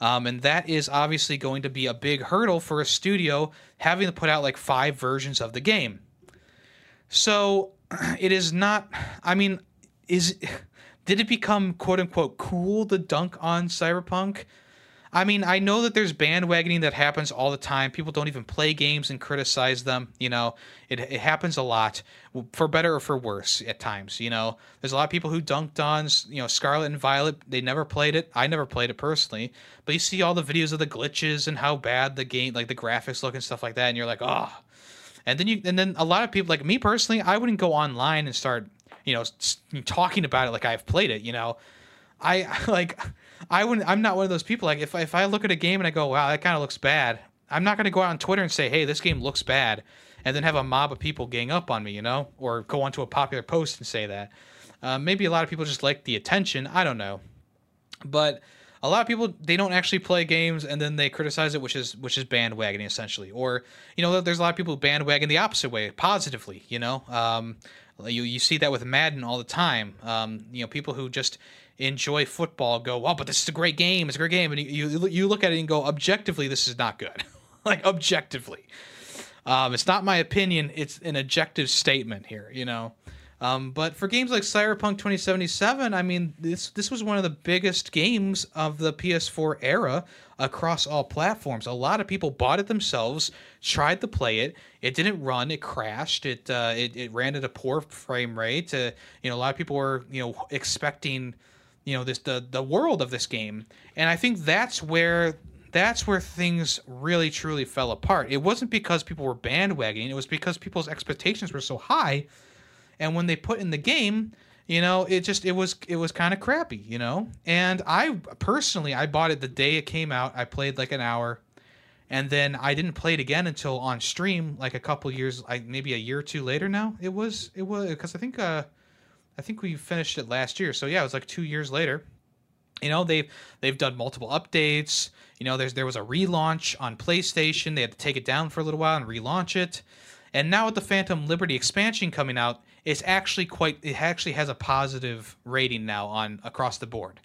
Um, and that is obviously going to be a big hurdle for a studio having to put out like five versions of the game. So it is not. I mean, is did it become quote unquote cool to dunk on Cyberpunk? I mean, I know that there's bandwagoning that happens all the time. People don't even play games and criticize them. You know, it, it happens a lot, for better or for worse at times. You know, there's a lot of people who dunked on, you know, Scarlet and Violet. They never played it. I never played it personally, but you see all the videos of the glitches and how bad the game, like the graphics look and stuff like that, and you're like, oh, and then you and then a lot of people like me personally, I wouldn't go online and start you know talking about it like I've played it. You know, I like I wouldn't. I'm not one of those people. Like if if I look at a game and I go, wow, that kind of looks bad. I'm not going to go out on Twitter and say, hey, this game looks bad, and then have a mob of people gang up on me, you know, or go onto a popular post and say that. Uh, maybe a lot of people just like the attention. I don't know, but a lot of people they don't actually play games and then they criticize it, which is which is bandwagoning essentially. Or you know, there's a lot of people bandwagon the opposite way, positively. You know, um, you you see that with Madden all the time. Um, you know, people who just enjoy football go, "Oh, but this is a great game. It's a great game," and you you, you look at it and go, "Objectively, this is not good." like objectively, um, it's not my opinion. It's an objective statement here. You know. Um, but for games like Cyberpunk 2077, I mean, this this was one of the biggest games of the PS4 era across all platforms. A lot of people bought it themselves, tried to play it. It didn't run. It crashed. It uh, it, it ran at a poor frame rate. Uh, you know, a lot of people were you know expecting you know this the the world of this game, and I think that's where that's where things really truly fell apart. It wasn't because people were bandwagoning. It was because people's expectations were so high. And when they put in the game, you know it just it was it was kind of crappy you know? And i personally i bought it the day it came out. I played like an hour. And then i didn't play it again until on stream like a couple years like maybe a year or two later now. It was it was because i think uh i think we finished it last year. So yeah it was like two years later. You know they've they've done multiple updates. You know there's there was a relaunch on playstation. They had to take it down for a little while and relaunch it. And now with the phantom liberty expansion coming out it's actually quite it actually has a positive rating now on across the board.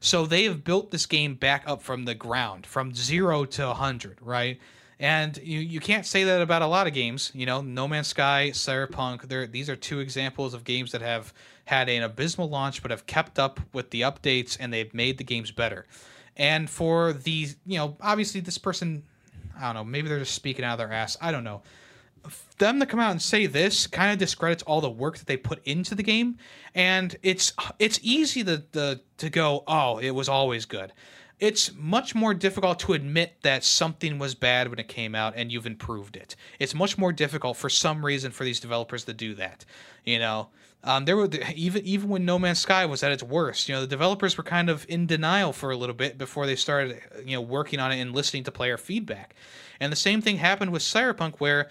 So they have built this game back up from the ground, from zero to 100, right? And you, you can't say that about a lot of games. You know, No Man's Sky, Cyberpunk, these are two examples of games that have had an abysmal launch but have kept up with the updates and they've made the games better. And for these, you know, obviously this person, I don't know, maybe they're just speaking out of their ass. I don't know them to come out and say this kind of discredits all the work that they put into the game and it's it's easy to, to to go oh it was always good it's much more difficult to admit that something was bad when it came out and you've improved it it's much more difficult for some reason for these developers to do that you know um, there were even even when No Man's Sky was at its worst, you know, the developers were kind of in denial for a little bit before they started, you know, working on it and listening to player feedback. And the same thing happened with Cyberpunk, where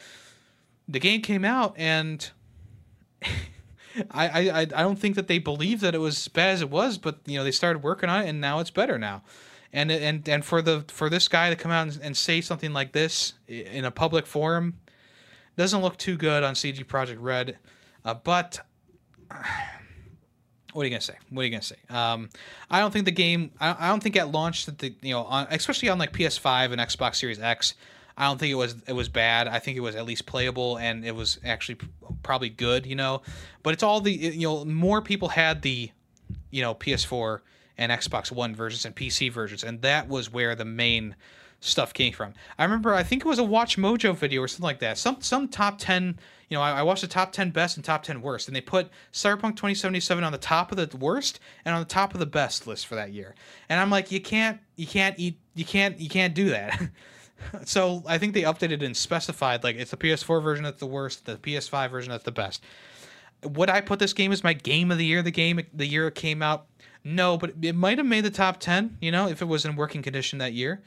the game came out and I, I I don't think that they believed that it was as bad as it was, but you know they started working on it and now it's better now. And and and for the for this guy to come out and, and say something like this in a public forum doesn't look too good on CD Projekt Red. Uh, but what are you gonna say? What are you gonna say? Um, I don't think the game. I, I don't think it launched at the you know on especially on like PS5 and Xbox Series X. I don't think it was it was bad. I think it was at least playable and it was actually probably good, you know. But it's all the you know more people had the you know PS4 and Xbox One versions and PC versions, and that was where the main stuff came from. I remember I think it was a Watch Mojo video or something like that. Some some top ten. You know, I, I watched the top ten best and top ten worst, and they put Cyberpunk 2077 on the top of the worst and on the top of the best list for that year. And I'm like, you can't you can't eat you can't you can't do that. So I think they updated and specified like it's the PS4 version that's the worst, the PS5 version that's the best. Would I put this game as my game of the year? The game the year it came out? No, but it might have made the top ten. You know, if it was in working condition that year,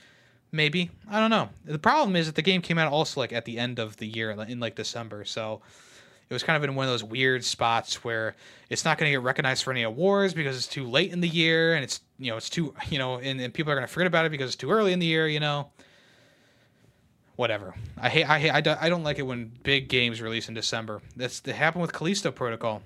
maybe. I don't know. The problem is that the game came out also like at the end of the year in like December, so it was kind of in one of those weird spots where it's not going to get recognized for any awards because it's too late in the year and it's you know it's too you know and, and people are going to forget about it because it's too early in the year you know whatever. I hate, I hate, I don't, I don't like it when big games release in December. That's that happened with Callisto Protocol,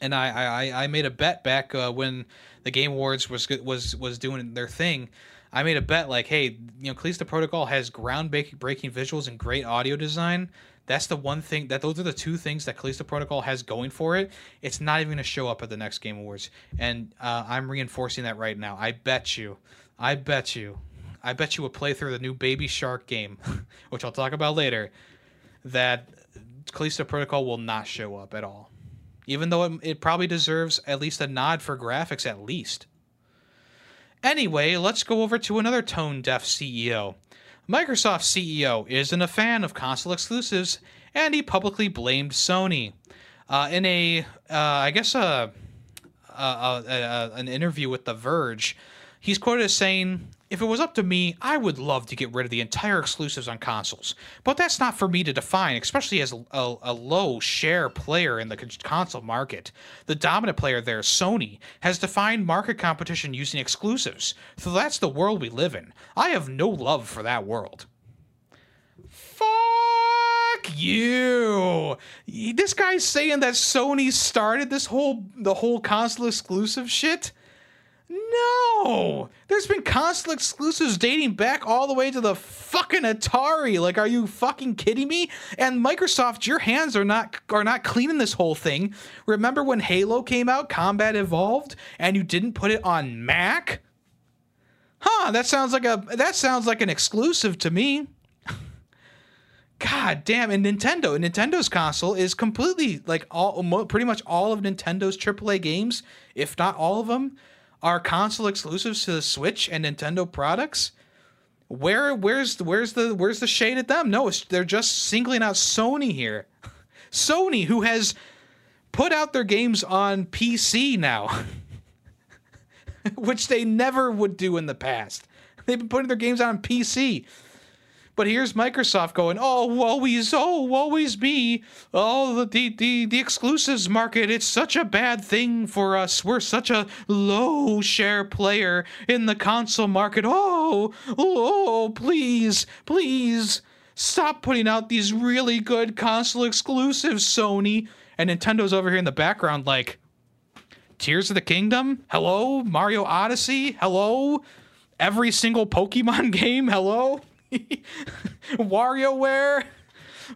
and I, I, I made a bet back uh, when the Game Awards was was was doing their thing. I made a bet like, hey, you know, Callisto Protocol has groundbreaking visuals and great audio design. That's the one thing that those are the two things that Callisto Protocol has going for it. It's not even going to show up at the next Game Awards, and uh, I'm reinforcing that right now. I bet you, I bet you, I bet you a playthrough of the new Baby Shark game, which I'll talk about later, that Callisto Protocol will not show up at all. Even though it, it probably deserves at least a nod for graphics, at least. Anyway, let's go over to another tone deaf CEO. Microsoft CEO isn't a fan of console exclusives, and he publicly blamed Sony. Uh, in a, uh, I guess, a, a, a, an interview with The Verge, he's quoted as saying, if it was up to me, I would love to get rid of the entire exclusives on consoles. But that's not for me to define, especially as a, a, low share player in the console market. The dominant player there, Sony, has defined market competition using exclusives. So that's the world we live in. I have no love for that world. Fuck you. This guy's saying that Sony started this whole the whole console exclusive shit. No! There's been console exclusives dating back all the way to the fucking Atari. Like, are you fucking kidding me? And Microsoft, your hands are not are not cleaning this whole thing. Remember when Halo came out, Combat Evolved, and you didn't put it on Mac? Huh, that sounds like a that sounds like an exclusive to me. God damn, and Nintendo, Nintendo's console is completely like all pretty much all of Nintendo's AAA games, if not all of them are console exclusives to the Switch and Nintendo products. Where where's where's the where's the shade at them? No, they're just singling out Sony here. Sony, who has put out their games on PC now, which they never would do in the past. They've been putting their games on PC. But here's Microsoft going, oh, always, oh, always me. Oh, the, the, the exclusives market, it's such a bad thing for us. We're such a low share player in the console market. Oh, oh, please, please stop putting out these really good console exclusives, Sony. And Nintendo's over here in the background, like, Tears of the Kingdom? Hello? Mario Odyssey? Hello? Every single Pokemon game? Hello? WarioWare,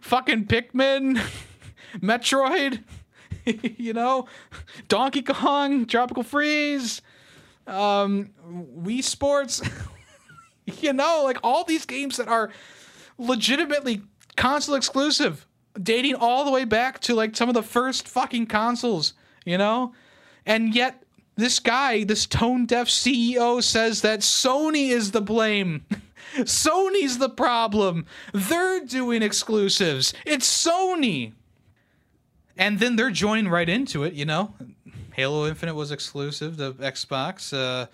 fucking Pikmin, Metroid, you know, Donkey Kong, Tropical Freeze, um, Wii Sports, you know, like all these games that are legitimately console exclusive, dating all the way back to like some of the first fucking consoles, you know? And yet this guy, this tone deaf CEO says that Sony is the blame. Sony's the problem. They're doing exclusives. It's Sony. And then they're joining right into it, you know. Halo Infinite was exclusive to Xbox. Uh,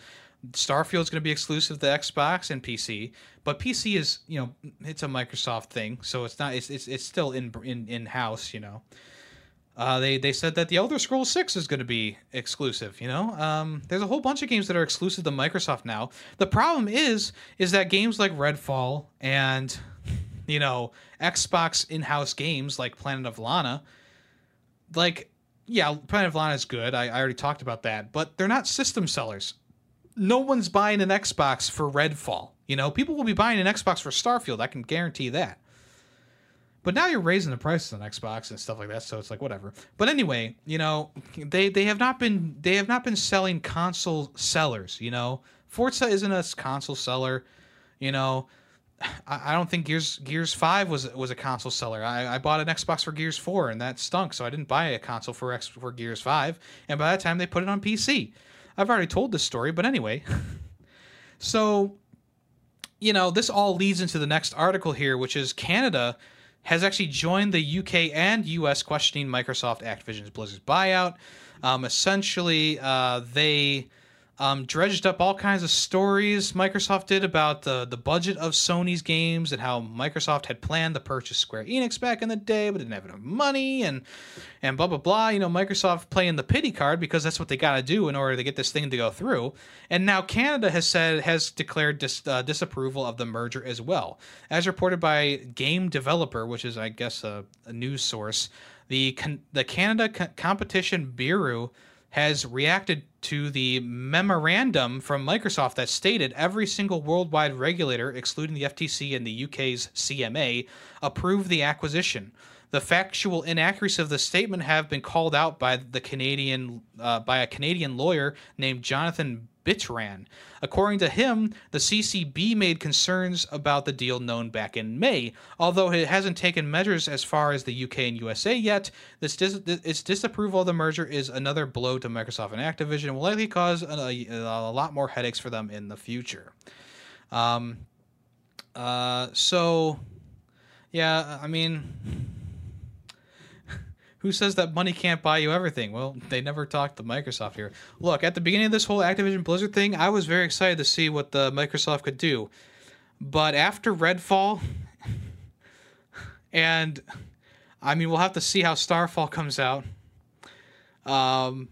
Starfield's going to be exclusive to Xbox and PC, but PC is, you know, it's a Microsoft thing, so it's not. It's it's, it's still in in in house, you know. Uh, they they said that the Elder Scrolls Six is going to be exclusive. You know, um, there's a whole bunch of games that are exclusive to Microsoft now. The problem is is that games like Redfall and you know Xbox in-house games like Planet of Lana, like yeah, Planet of Lana is good. I, I already talked about that, but they're not system sellers. No one's buying an Xbox for Redfall. You know, people will be buying an Xbox for Starfield. I can guarantee that. But now you're raising the prices on Xbox and stuff like that, so it's like whatever. But anyway, you know, they they have not been they have not been selling console sellers. You know, Forza isn't a console seller. You know, I, I don't think Gears Gears Five was was a console seller. I, I bought an Xbox for Gears Four and that stunk, so I didn't buy a console for X for Gears Five. And by that time, they put it on PC. I've already told this story, but anyway. so, you know, this all leads into the next article here, which is Canada has actually joined the UK and US questioning Microsoft Activision's Blizzard's buyout. Um, essentially, uh, they um, dredged up all kinds of stories Microsoft did about the, the budget of Sony's games and how Microsoft had planned to purchase Square Enix back in the day, but didn't have enough money and and blah blah blah. You know, Microsoft playing the pity card because that's what they got to do in order to get this thing to go through. And now Canada has said has declared dis, uh, disapproval of the merger as well, as reported by Game Developer, which is I guess a, a news source. The the Canada Competition Bureau has reacted to the memorandum from Microsoft that stated every single worldwide regulator, excluding the FTC and the UK's CMA, approved the acquisition. The factual inaccuracies of the statement have been called out by the Canadian uh, by a Canadian lawyer named Jonathan Bittran. According to him, the CCB made concerns about the deal known back in May. Although it hasn't taken measures as far as the UK and USA yet, this dis- its disapproval of the merger is another blow to Microsoft and Activision and will likely cause a, a, a lot more headaches for them in the future. Um, uh, so, yeah, I mean who says that money can't buy you everything? Well, they never talked to Microsoft here. Look, at the beginning of this whole Activision Blizzard thing, I was very excited to see what the Microsoft could do. But after Redfall, and I mean, we'll have to see how Starfall comes out. Um,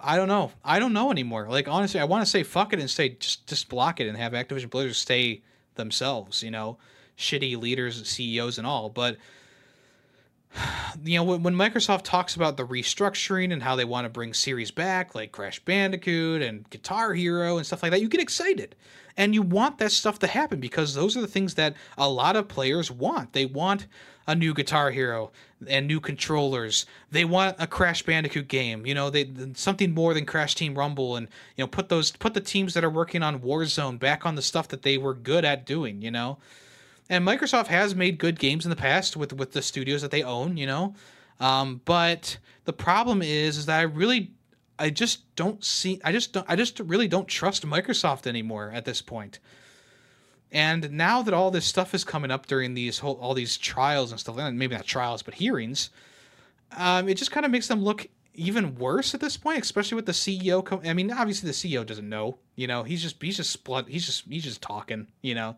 I don't know. I don't know anymore. Like honestly, I want to say fuck it and say just just block it and have Activision Blizzard stay themselves. You know, shitty leaders, CEOs, and all. But you know, when, when Microsoft talks about the restructuring and how they want to bring series back, like Crash Bandicoot and Guitar Hero and stuff like that, you get excited. And you want that stuff to happen because those are the things that a lot of players want. They want a new Guitar Hero and new controllers. They want a Crash Bandicoot game. You know, they something more than Crash Team Rumble and you know, put those put the teams that are working on Warzone back on the stuff that they were good at doing, you know. And Microsoft has made good games in the past with with the studios that they own, you know. Um, but the problem is, is that I really, I just don't see, I just don't, I just really don't trust Microsoft anymore at this point. And now that all this stuff is coming up during these whole all these trials and stuff, and maybe not trials, but hearings, um, it just kind of makes them look even worse at this point, especially with the CEO. Com- I mean, obviously the CEO doesn't know. You know, he's just he's just. He's just he's just talking. You know,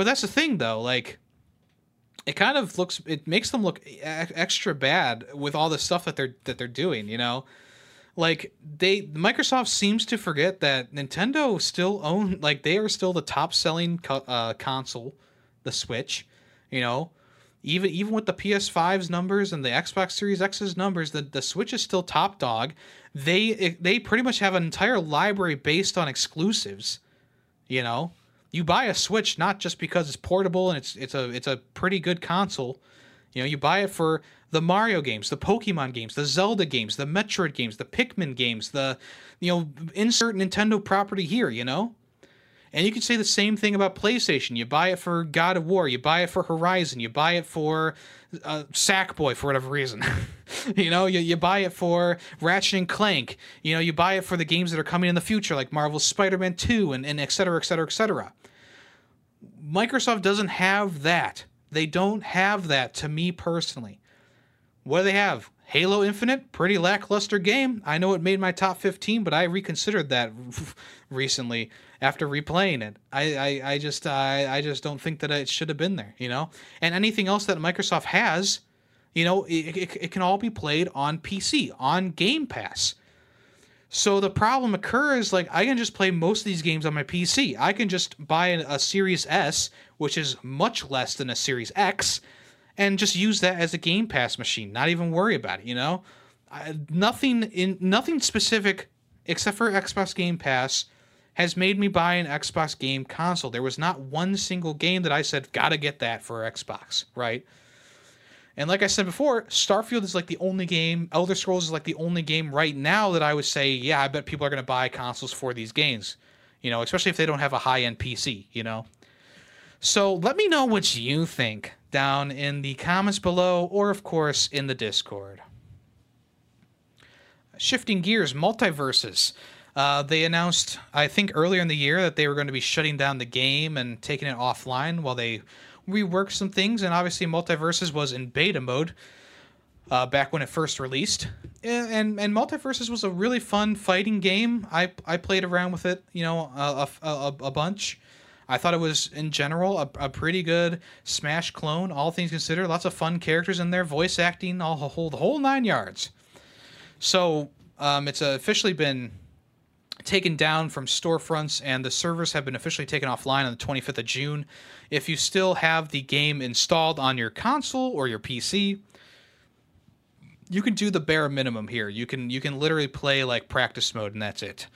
but that's the thing though. Like, it kind of looks. It makes them look extra bad with all the stuff that they're that they're doing. You know, like they Microsoft seems to forget that Nintendo still own like they are still the top selling co- uh, console, the Switch. You know, even even with the PS5's numbers and the Xbox Series X's numbers, the, the Switch is still top dog. They they pretty much have an entire library based on exclusives. You know, you buy a Switch not just because it's portable and it's it's a it's a pretty good console. You know, you buy it for the Mario games, the Pokemon games, the Zelda games, the Metroid games, the Pikmin games, the you know, insert Nintendo property here, you know? And you can say the same thing about PlayStation. You buy it for God of War, you buy it for Horizon, you buy it for uh, Sackboy for whatever reason. you know, you, you buy it for Ratchet and Clank. You know, you buy it for the games that are coming in the future, like Marvel's Spider-Man 2 and, and et cetera, et cetera, et cetera. Microsoft doesn't have that. They don't have that to me personally. What do they have? Halo Infinite, pretty lackluster game. I know it made my top 15, but I reconsidered that recently after replaying it. I, I, I just I, I just don't think that it should have been there, you know? And anything else that Microsoft has, you know, it, it, it can all be played on PC, on Game Pass. So the problem occurs like I can just play most of these games on my PC. I can just buy a, Series S, which is much less than a Series X, and just use that as a Game Pass machine. Not even worry about it, you know? I, nothing in nothing specific except for Xbox Game Pass has made me buy an Xbox game console. There was not one single game that I said gotta get that for Xbox, right? And like I said before, Starfield is like the only game, Elder Scrolls is like the only game right now that I would say, yeah, I bet people are going to buy consoles for these games. You know, especially if they don't have a high-end PC, you know. So, let me know what you think down in the comments below or of course in the Discord. Shifting gears, MultiVersus. Uh, they announced, I think, earlier in the year that they were going to be shutting down the game and taking it offline while they reworked some things. And obviously, MultiVersus was in beta mode uh, back when it first released. And, and and MultiVersus was a really fun fighting game. I I played around with it, you know, a, a, a bunch. I thought it was in general a, a pretty good Smash clone, all things considered. Lots of fun characters in there, voice acting, all the whole the whole nine yards. So um, it's officially been taken down from storefronts and the servers have been officially taken offline on the 25th of June. If you still have the game installed on your console or your PC, you can do the bare minimum here. You can you can literally play like practice mode and that's it.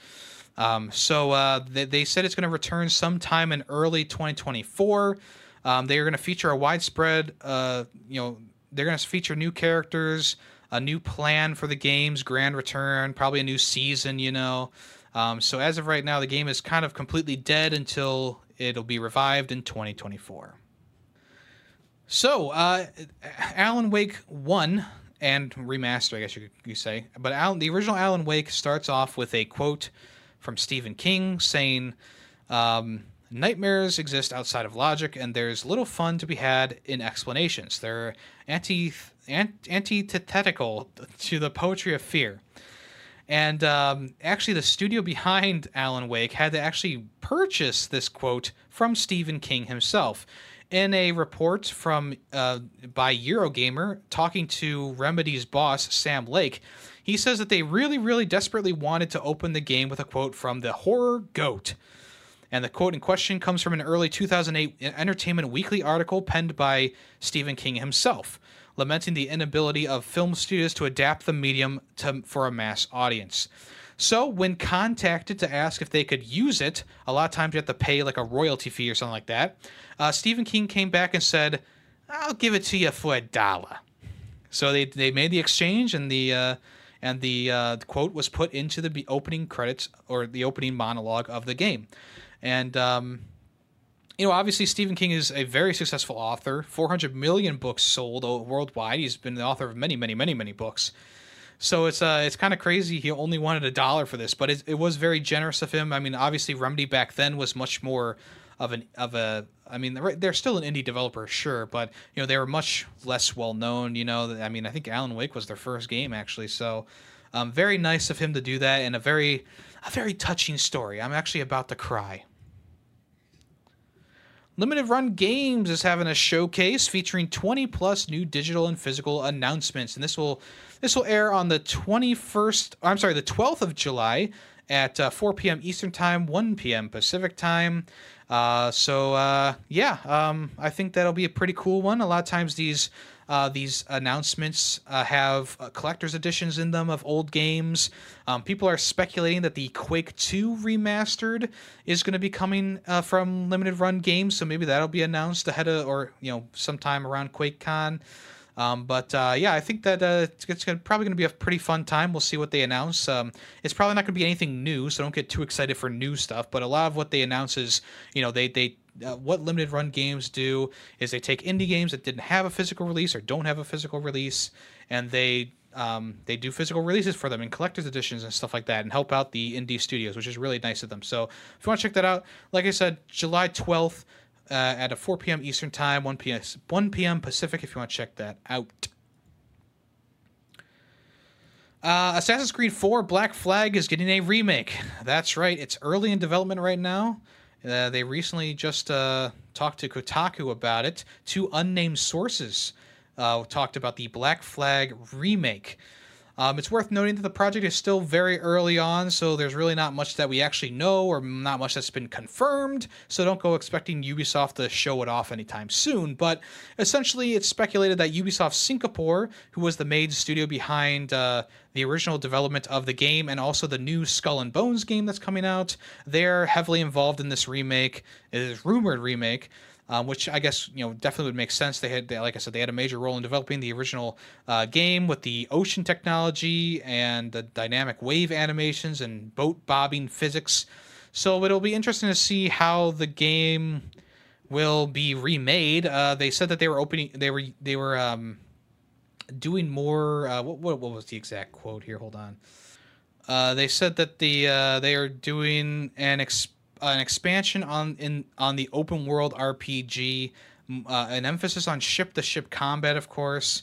Um, so uh, they, they said it's going to return sometime in early 2024. Um, they are going to feature a widespread, uh, you know, they're going to feature new characters, a new plan for the game's grand return, probably a new season, you know. Um, so as of right now, the game is kind of completely dead until it'll be revived in 2024. So, uh, Alan Wake 1 and remaster, I guess you could say. But Alan, the original Alan Wake starts off with a quote from Stephen King saying, um, Nightmares exist outside of logic, and there's little fun to be had in explanations. They're anti, antithetical to the poetry of fear. And um, actually, the studio behind Alan Wake had to actually purchase this quote from Stephen King himself. In a report from uh, by Eurogamer talking to Remedy's boss Sam Lake, he says that they really, really desperately wanted to open the game with a quote from the horror goat. And the quote in question comes from an early 2008 Entertainment Weekly article penned by Stephen King himself lamenting the inability of film studios to adapt the medium to, for a mass audience. So, when contacted to ask if they could use it, a lot of times you have to pay like a royalty fee or something like that. Uh, Stephen King came back and said, "I'll give it to you for a dollar." So they, they made the exchange, and the uh, and the, uh, quote was put into the opening credits or the opening monologue of the game, and um, you know, obviously Stephen King is a very successful author. 400 million books sold worldwide. He's been the author of many, many, many, many books. So it's uh it's kind of crazy. He only wanted a dollar for this, but it, it was very generous of him. I mean, obviously Remedy back then was much more of an of a I mean, they're, still an indie developer, sure, but you know they were much less well known. You know, I mean, I think Alan Wake was their first game actually, so um, very nice of him to do that, and a very a very touching story. I'm actually about to cry. Limited Run Games is having a showcase featuring 20 plus new digital and physical announcements, and this will this will air on the 21st. I'm sorry, the 12th of July at uh, 4 p.m. Eastern Time, 1 p.m. Pacific Time. Uh, so uh, yeah, um, I think that'll be a pretty cool one. A lot of times these uh, these announcements uh, have uh, collector's editions in them of old games. Um, people are speculating that the Quake 2 remastered is going to be coming uh, from Limited Run Games, so maybe that'll be announced ahead of or you know sometime around QuakeCon. Um, but uh, yeah, I think that uh, it's, it's gonna, probably going to be a pretty fun time. We'll see what they announce. Um, it's probably not going to be anything new, so don't get too excited for new stuff. But a lot of what they announce is, you know, they they uh, what limited run games do is they take indie games that didn't have a physical release or don't have a physical release, and they um, they do physical releases for them and collector's editions and stuff like that, and help out the indie studios, which is really nice of them. So if you want to check that out, like I said, July twelfth uh, at a 4 p.m. Eastern Time, 1 p.m. 1 p.m. Pacific. If you want to check that out. Uh, Assassin's Creed 4 Black Flag is getting a remake. That's right. It's early in development right now. Uh, they recently just uh, talked to Kotaku about it. Two unnamed sources uh, talked about the Black Flag remake. Um, it's worth noting that the project is still very early on, so there's really not much that we actually know or not much that's been confirmed. So don't go expecting Ubisoft to show it off anytime soon. But essentially, it's speculated that Ubisoft Singapore, who was the main studio behind uh, the original development of the game and also the new Skull and Bones game that's coming out, they're heavily involved in this remake. It is rumored remake um, which I guess you know definitely would make sense. They had, they, like I said, they had a major role in developing the original uh, game with the ocean technology and the dynamic wave animations and boat bobbing physics. So it'll be interesting to see how the game will be remade. Uh, they said that they were opening, they were they were um, doing more. Uh, what, what, what was the exact quote here? Hold on. Uh, they said that the uh, they are doing an ex- an expansion on in on the open world RPG, uh, an emphasis on ship to ship combat, of course.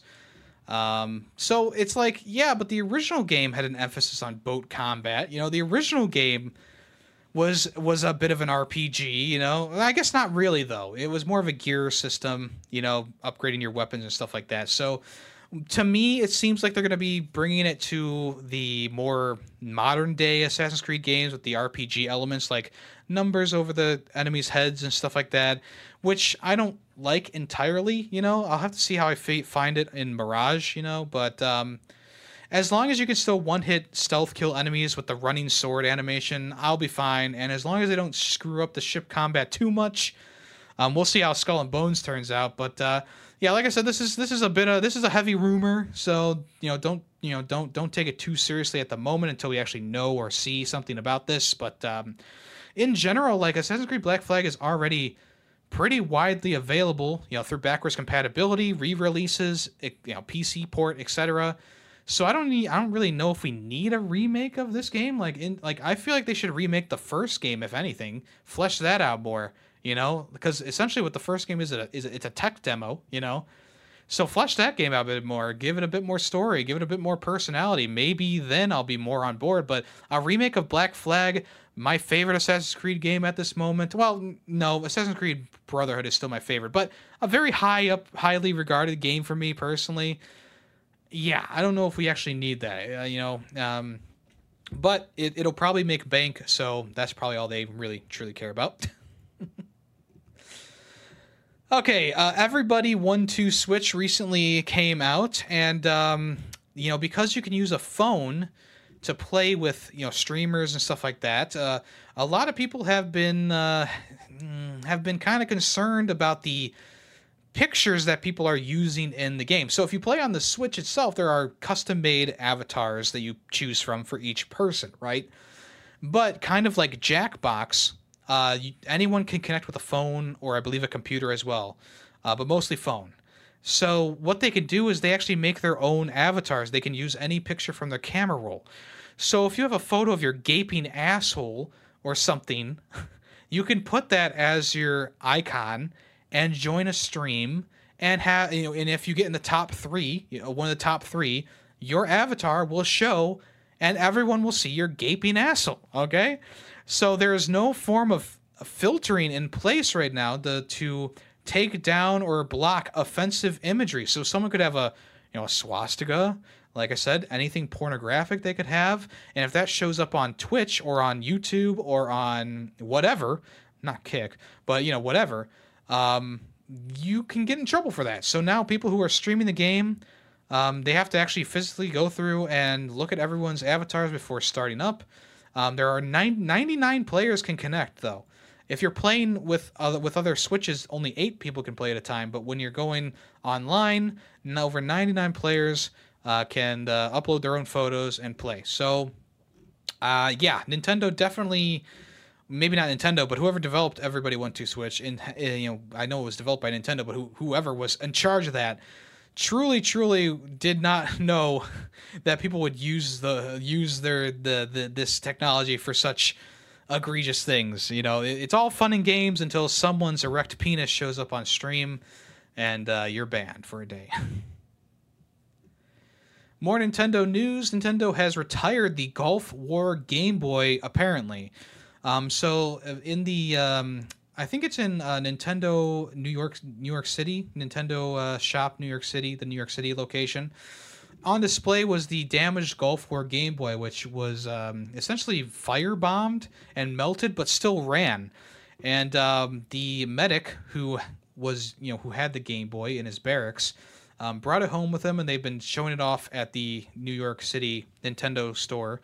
Um, so it's like, yeah, but the original game had an emphasis on boat combat. You know, the original game was was a bit of an RPG. You know, I guess not really though. It was more of a gear system. You know, upgrading your weapons and stuff like that. So to me, it seems like they're going to be bringing it to the more modern day Assassin's Creed games with the RPG elements, like numbers over the enemies' heads and stuff like that, which I don't like entirely. You know, I'll have to see how I find it in Mirage. You know, but um, as long as you can still one hit stealth kill enemies with the running sword animation, I'll be fine. And as long as they don't screw up the ship combat too much, um, we'll see how Skull and Bones turns out. But uh, yeah, like I said, this is this is a bit of this is a heavy rumor, so you know don't you know don't don't take it too seriously at the moment until we actually know or see something about this. But um, in general, like Assassin's Creed Black Flag is already pretty widely available, you know, through backwards compatibility, re-releases, you know, PC port, etc. So I don't need I don't really know if we need a remake of this game. Like in like I feel like they should remake the first game if anything, flesh that out more you know, because essentially what the first game is, is it's a tech demo, you know. So flesh that game out a bit more, give it a bit more story, give it a bit more personality. Maybe then I'll be more on board. But a remake of Black Flag, my favorite Assassin's Creed game at this moment. Well, no, Assassin's Creed Brotherhood is still my favorite, but a very high up, highly regarded game for me personally. Yeah, I don't know if we actually need that. Uh, you know, um, but it, it'll probably make bank, so that's probably all they really truly care about. Okay, uh, everybody one two switch recently came out, and um, you know because you can use a phone to play with you know streamers and stuff like that. Uh, a lot of people have been uh, mm, have been kind of concerned about the pictures that people are using in the game. So if you play on the Switch itself, there are custom made avatars that you choose from for each person, right? But kind of like Jackbox, uh, you, anyone can connect with a phone or I believe a computer as well, uh, but mostly phone. So what they can do is they actually make their own avatars. They can use any picture from their camera roll. So if you have a photo of your gaping asshole or something, you can put that as your icon and join a stream and have you know and if you get in the top 3, you know, one of the top 3, your avatar will show and everyone will see your gaping asshole, okay? So there is no form of filtering in place right now to, to take down or block offensive imagery. So someone could have a, you know, a swastika, like I said, anything pornographic they could have, and if that shows up on Twitch or on YouTube or on whatever, not Kick, but you know whatever, um, you can get in trouble for that. So now people who are streaming the game, um, they have to actually physically go through and look at everyone's avatars before starting up. Um, there are nine, 99 players can connect though. If you're playing with other, with other switches, only eight people can play at a time. But when you're going online, over 99 players uh, can uh, upload their own photos and play. So, uh, yeah, Nintendo definitely. Maybe not Nintendo, but whoever developed Everybody 1-2-Switch, and you know, I know it was developed by Nintendo, but who, whoever was in charge of that, truly, truly did not know that people would use the use their the, the this technology for such egregious things. You know, it's all fun and games until someone's erect penis shows up on stream, and uh, you're banned for a day. More Nintendo news. Nintendo has retired the Gulf War Game Boy, apparently. Um, so uh, in the, um, I think it's in uh, Nintendo New York, New York City, Nintendo uh, shop, New York City, the New York City location on display was the damaged Gulf War Game Boy, which was um, essentially firebombed and melted, but still ran. And um, the medic who was, you know, who had the Game Boy in his barracks, um, brought it home with him, and they've been showing it off at the New York City Nintendo store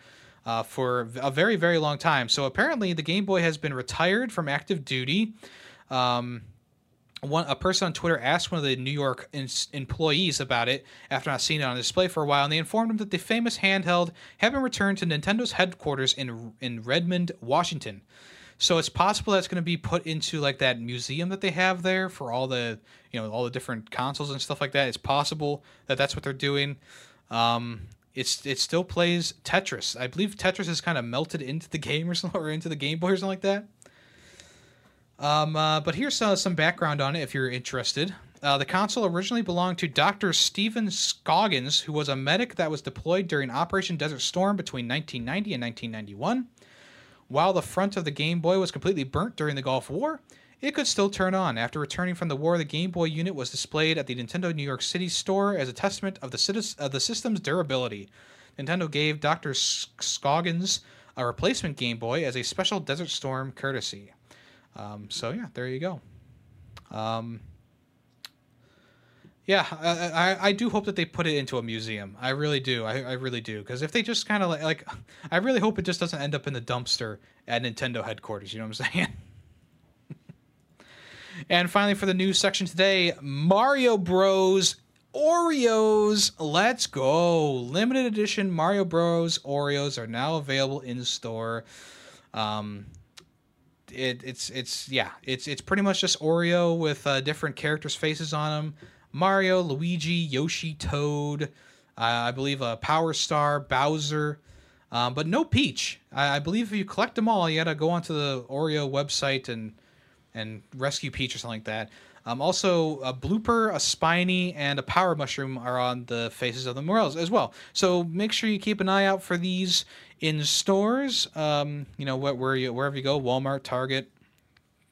uh, for a very, very long time. So apparently, the Game Boy has been retired from active duty. Um, one a person on Twitter asked one of the New York in, employees about it after not seeing it on display for a while, and they informed him that the famous handheld had been returned to Nintendo's headquarters in in Redmond, Washington. So it's possible that's going to be put into like that museum that they have there for all the you know all the different consoles and stuff like that. It's possible that that's what they're doing. Um, it's it still plays Tetris. I believe Tetris is kind of melted into the game or something, or into the Game Boy or something like that. Um, uh, but here's uh, some background on it if you're interested. Uh, the console originally belonged to Dr. Stephen Scoggins, who was a medic that was deployed during Operation Desert Storm between 1990 and 1991. While the front of the Game Boy was completely burnt during the Gulf War, it could still turn on. After returning from the war, the Game Boy unit was displayed at the Nintendo New York City store as a testament of the, of the system's durability. Nintendo gave Dr. Scoggins a replacement Game Boy as a special Desert Storm courtesy. Um, so yeah, there you go. Um, yeah, I, I, I, do hope that they put it into a museum. I really do. I, I really do. Because if they just kind of like, like, I really hope it just doesn't end up in the dumpster at Nintendo headquarters. You know what I'm saying? and finally, for the news section today, Mario Bros. Oreos. Let's go. Limited edition Mario Bros. Oreos are now available in store. Um, it, it's it's yeah, it's it's pretty much just Oreo with uh, different characters' faces on them. Mario, Luigi, Yoshi, Toad, uh, I believe a uh, Power Star, Bowser, um, but no Peach. I, I, believe if you collect them all, you got to go onto the Oreo website and and rescue Peach or something like that. Um, also, a blooper, a spiny, and a power mushroom are on the faces of the Morels as well. So make sure you keep an eye out for these in stores. Um, you know, where you, wherever you go, Walmart, Target,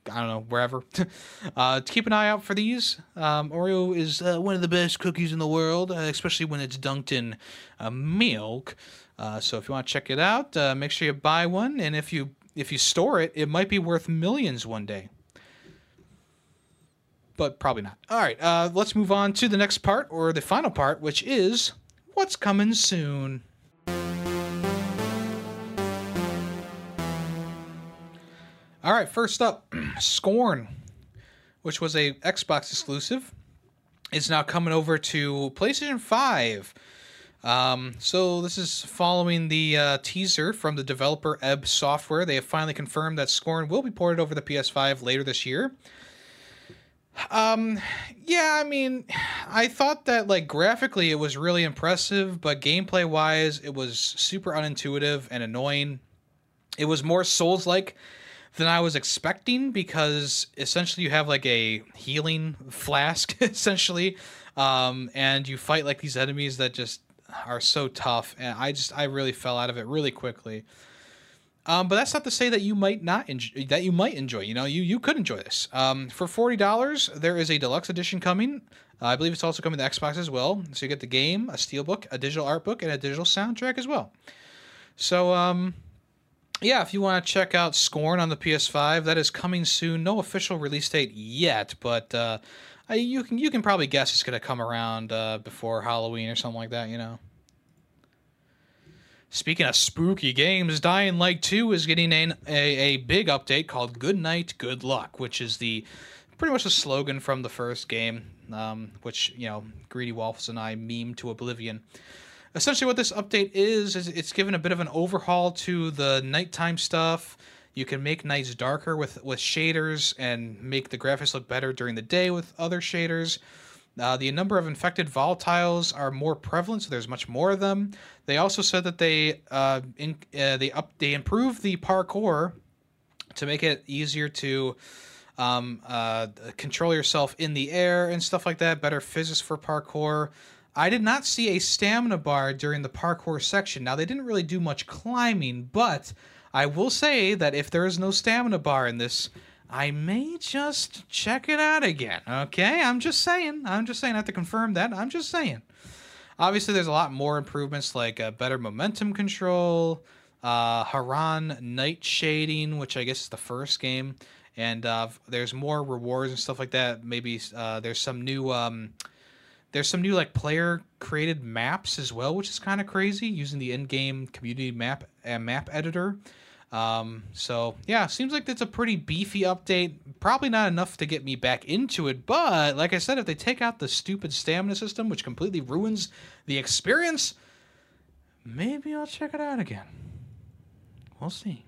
I don't know, wherever. uh, keep an eye out for these. Um, Oreo is uh, one of the best cookies in the world, uh, especially when it's dunked in uh, milk. Uh, so if you want to check it out, make sure you buy one. And if you if you store it, it might be worth millions one day. But probably not. All right, let's move on to the next part, or the final part, which is what's coming soon. All right, first up, Scorn, which was a Xbox exclusive, is now coming over to PlayStation 5. Um, so this is following the uh, teaser from the developer Ebb Software. They have finally confirmed that Scorn will be ported over the PS5 later this year. Um, yeah, I mean, I thought that like graphically it was really impressive, but gameplay wise, it was super unintuitive and annoying. It was more Souls like than I was expecting because essentially you have like a healing flask essentially, um, and you fight like these enemies that just are so tough, and I just I really fell out of it really quickly. Um, but that's not to say that you might not enjoy that you might enjoy. You know, you you could enjoy this. Um, for forty dollars, there is a deluxe edition coming. Uh, I believe it's also coming to Xbox as well. So you get the game, a steelbook, a digital art book, and a digital soundtrack as well. So um, yeah, if you want to check out Scorn on the PS5, that is coming soon. No official release date yet, but uh, you can you can probably guess it's going to come around uh, before Halloween or something like that. You know. Speaking of spooky games, Dying Light 2 is getting an, a, a big update called Good Night, Good Luck, which is the pretty much the slogan from the first game, um, which, you know, Greedy Waffles and I meme to oblivion. Essentially, what this update is, is it's given a bit of an overhaul to the nighttime stuff. You can make nights darker with, with shaders and make the graphics look better during the day with other shaders. Uh, the number of infected volatiles are more prevalent, so there's much more of them. They also said that they uh, in, uh, they up they improved the parkour to make it easier to um, uh, control yourself in the air and stuff like that. Better physics for parkour. I did not see a stamina bar during the parkour section. Now they didn't really do much climbing, but I will say that if there is no stamina bar in this, I may just check it out again. Okay, I'm just saying. I'm just saying. I have to confirm that. I'm just saying. Obviously, there's a lot more improvements like uh, better momentum control, uh, Harran night shading, which I guess is the first game, and uh, there's more rewards and stuff like that. Maybe uh, there's some new. Um, there's some new like player created maps as well, which is kind of crazy using the in-game community map uh, map editor. Um, so yeah, seems like that's a pretty beefy update. Probably not enough to get me back into it, but like I said, if they take out the stupid stamina system, which completely ruins the experience, maybe I'll check it out again. We'll see.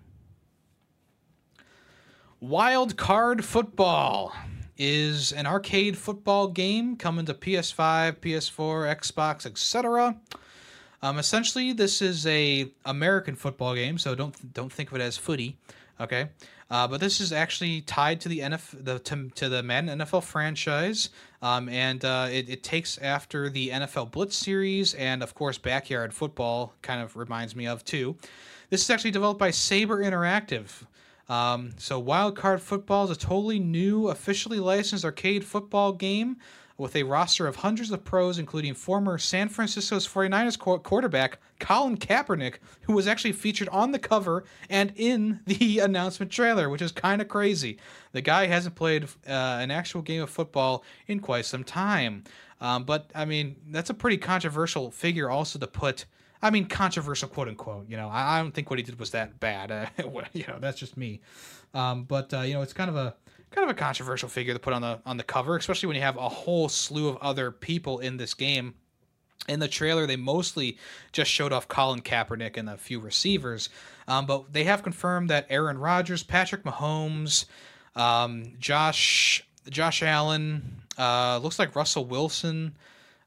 Wild Card Football is an arcade football game coming to PS5, PS4, Xbox, etc. Um, essentially, this is a American football game, so don't don't think of it as footy, okay? Uh, but this is actually tied to the NFL, the to, to the Madden NFL franchise, um, and uh, it, it takes after the NFL Blitz series, and of course, backyard football kind of reminds me of too. This is actually developed by Saber Interactive. Um, so, Wild Card Football is a totally new, officially licensed arcade football game with a roster of hundreds of pros, including former San Francisco's 49ers quarterback Colin Kaepernick, who was actually featured on the cover and in the announcement trailer, which is kind of crazy. The guy hasn't played uh, an actual game of football in quite some time. Um, but, I mean, that's a pretty controversial figure also to put. I mean, controversial, quote unquote. You know, I, I don't think what he did was that bad. Uh, you know, that's just me. Um, but uh, you know, it's kind of a kind of a controversial figure to put on the on the cover, especially when you have a whole slew of other people in this game. In the trailer, they mostly just showed off Colin Kaepernick and a few receivers, um, but they have confirmed that Aaron Rodgers, Patrick Mahomes, um, Josh Josh Allen, uh, looks like Russell Wilson,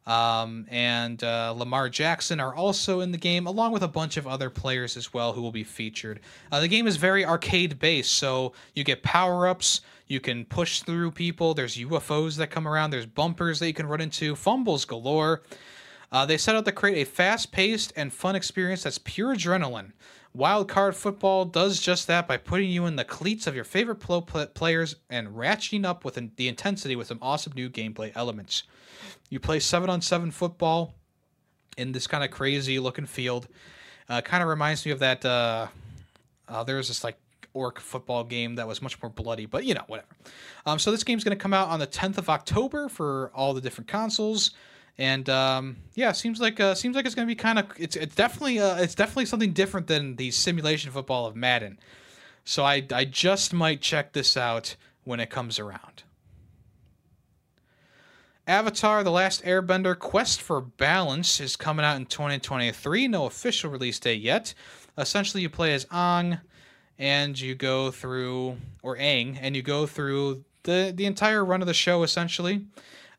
um, and uh, Lamar Jackson are also in the game, along with a bunch of other players as well who will be featured. Uh, the game is very arcade based, so you get power ups, you can push through people, there's UFOs that come around, there's bumpers that you can run into, fumbles galore. Uh, they set out to create a fast paced and fun experience that's pure adrenaline. Wild Card Football does just that by putting you in the cleats of your favorite players and ratcheting up with the intensity with some awesome new gameplay elements. You play seven on seven football in this kind of crazy looking field. Uh, kind of reminds me of that. Uh, uh, there's this like orc football game that was much more bloody, but you know, whatever. Um, so this game's going to come out on the 10th of October for all the different consoles, and um, yeah, seems like uh, seems like it's going to be kind of it's it's definitely uh, it's definitely something different than the simulation football of Madden. So I I just might check this out when it comes around. Avatar The Last Airbender Quest for Balance is coming out in 2023. No official release date yet. Essentially, you play as Aang and you go through, or Aang, and you go through the, the entire run of the show, essentially.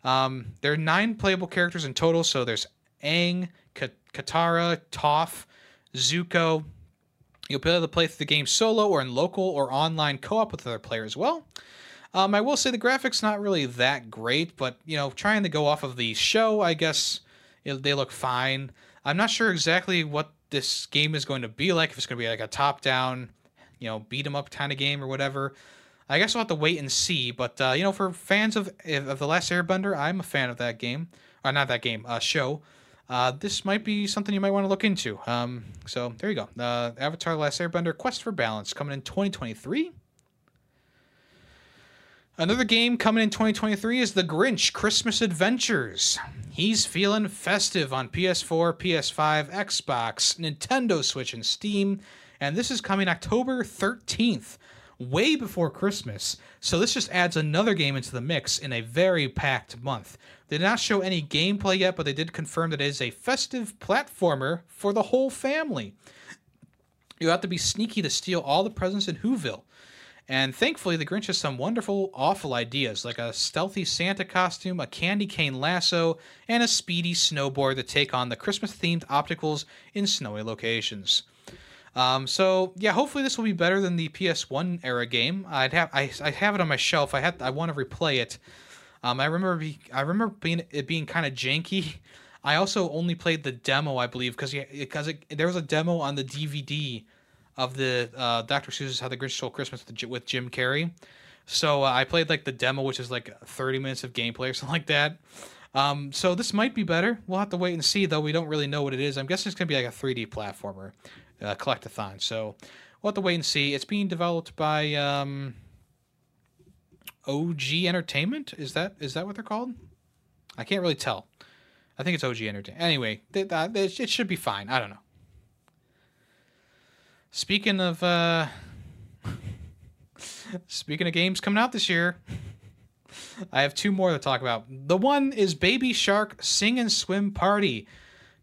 Um, there are nine playable characters in total, so there's Aang, Katara, Toph, Zuko, You'll be able to play through the game solo or in local or online co-op with other players as well. Um, I will say the graphics not really that great, but you know, trying to go off of the show, I guess it, they look fine. I'm not sure exactly what this game is going to be like. If it's going to be like a top-down, you know, beat 'em up kind of game or whatever. I guess we'll have to wait and see. But uh, you know, for fans of of the Last Airbender, I'm a fan of that game, or not that game, uh, show. Uh, this might be something you might want to look into. Um, so there you go. Uh, Avatar: The Last Airbender: Quest for Balance coming in 2023. Another game coming in 2023 is The Grinch Christmas Adventures. He's feeling festive on PS4, PS5, Xbox, Nintendo Switch, and Steam. And this is coming October 13th, way before Christmas. So this just adds another game into the mix in a very packed month. They did not show any gameplay yet, but they did confirm that it is a festive platformer for the whole family. You have to be sneaky to steal all the presents in Whoville. And thankfully, the Grinch has some wonderful, awful ideas, like a stealthy Santa costume, a candy cane lasso, and a speedy snowboard to take on the Christmas themed opticals in snowy locations. Um, so yeah, hopefully this will be better than the PS1 era game. I'd have I, I have it on my shelf. I had I want to replay it. Um, I remember be, I remember being it being kind of janky. I also only played the demo, I believe, because because there was a demo on the DVD of the uh, Dr. Seuss's How the Grinch Stole Christmas with, with Jim Carrey. So uh, I played like the demo, which is like 30 minutes of gameplay or something like that. Um, so this might be better. We'll have to wait and see, though. We don't really know what it is. I'm guessing it's gonna be like a 3D platformer, uh, collectathon. So we'll have to wait and see. It's being developed by um, OG Entertainment. Is that is that what they're called? I can't really tell. I think it's OG Entertainment. Anyway, it should be fine. I don't know. Speaking of uh speaking of games coming out this year, I have two more to talk about. The one is Baby Shark Sing and Swim Party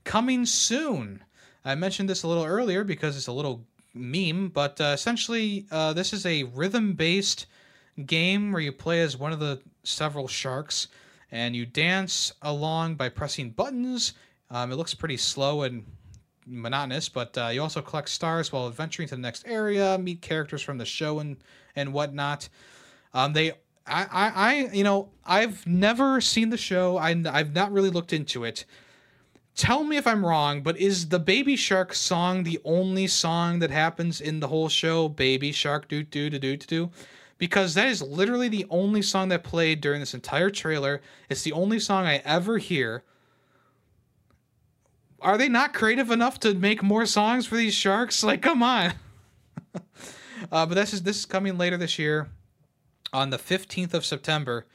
coming soon. I mentioned this a little earlier because it's a little meme, but uh, essentially, uh, this is a rhythm based game where you play as one of the several sharks and you dance along by pressing buttons. Um, it looks pretty slow and monotonous, but uh, you also collect stars while adventuring to the next area, meet characters from the show and and whatnot. Um, they, I, I, you know, I've never seen the show. I, I've not really looked into it. Tell me if I'm wrong, but is the Baby Shark song the only song that happens in the whole show? Baby Shark, do do do do do. Because that is literally the only song that played during this entire trailer. It's the only song I ever hear are they not creative enough to make more songs for these sharks? Like, come on. uh, but this is this is coming later this year, on the fifteenth of September.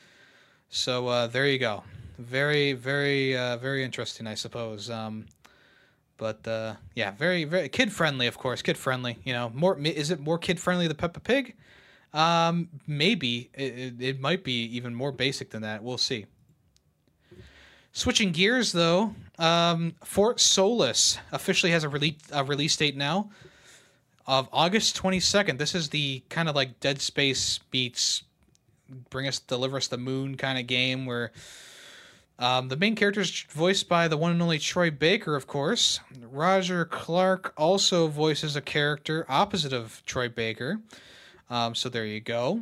So uh, there you go. Very, very, uh, very interesting, I suppose. Um, but uh, yeah, very, very kid friendly, of course. Kid friendly. You know, more is it more kid friendly than Peppa Pig? Um, maybe it, it, might be even more basic than that. We'll see. Switching gears though, um, Fort Solis officially has a release a release date now of August 22nd. This is the kind of like Dead Space beats bring us deliver us the moon kind of game where um, the main character is voiced by the one and only Troy Baker, of course. Roger Clark also voices a character opposite of Troy Baker. Um, so there you go.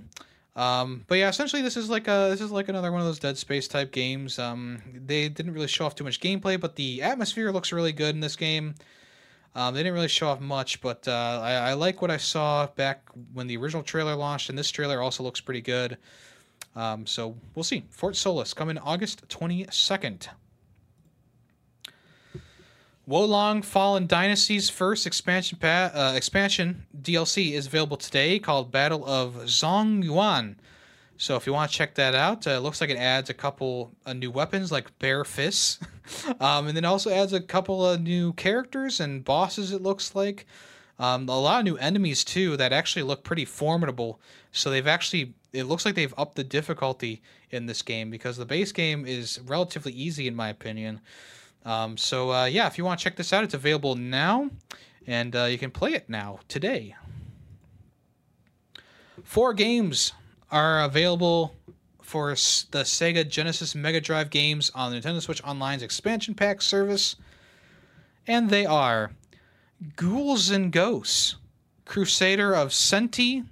Um, but yeah, essentially this is like a this is like another one of those Dead Space type games. Um, they didn't really show off too much gameplay, but the atmosphere looks really good in this game. Um, they didn't really show off much, but uh, I, I, like what I saw back when the original trailer launched, and this trailer also looks pretty good. Um, so we'll see. Fort Solis coming August twenty second. Wo Long Fallen Dynasty's first expansion pa- uh, expansion DLC is available today called Battle of Zhongyuan. So if you want to check that out, uh, it looks like it adds a couple uh, new weapons like bare fists, um, and then also adds a couple of new characters and bosses. It looks like um, a lot of new enemies too that actually look pretty formidable. So they've actually it looks like they've upped the difficulty in this game because the base game is relatively easy in my opinion. Um, so uh, yeah, if you want to check this out, it's available now, and uh, you can play it now today. Four games are available for the Sega Genesis Mega Drive games on the Nintendo Switch Online's expansion pack service, and they are Ghouls and Ghosts, Crusader of Centy,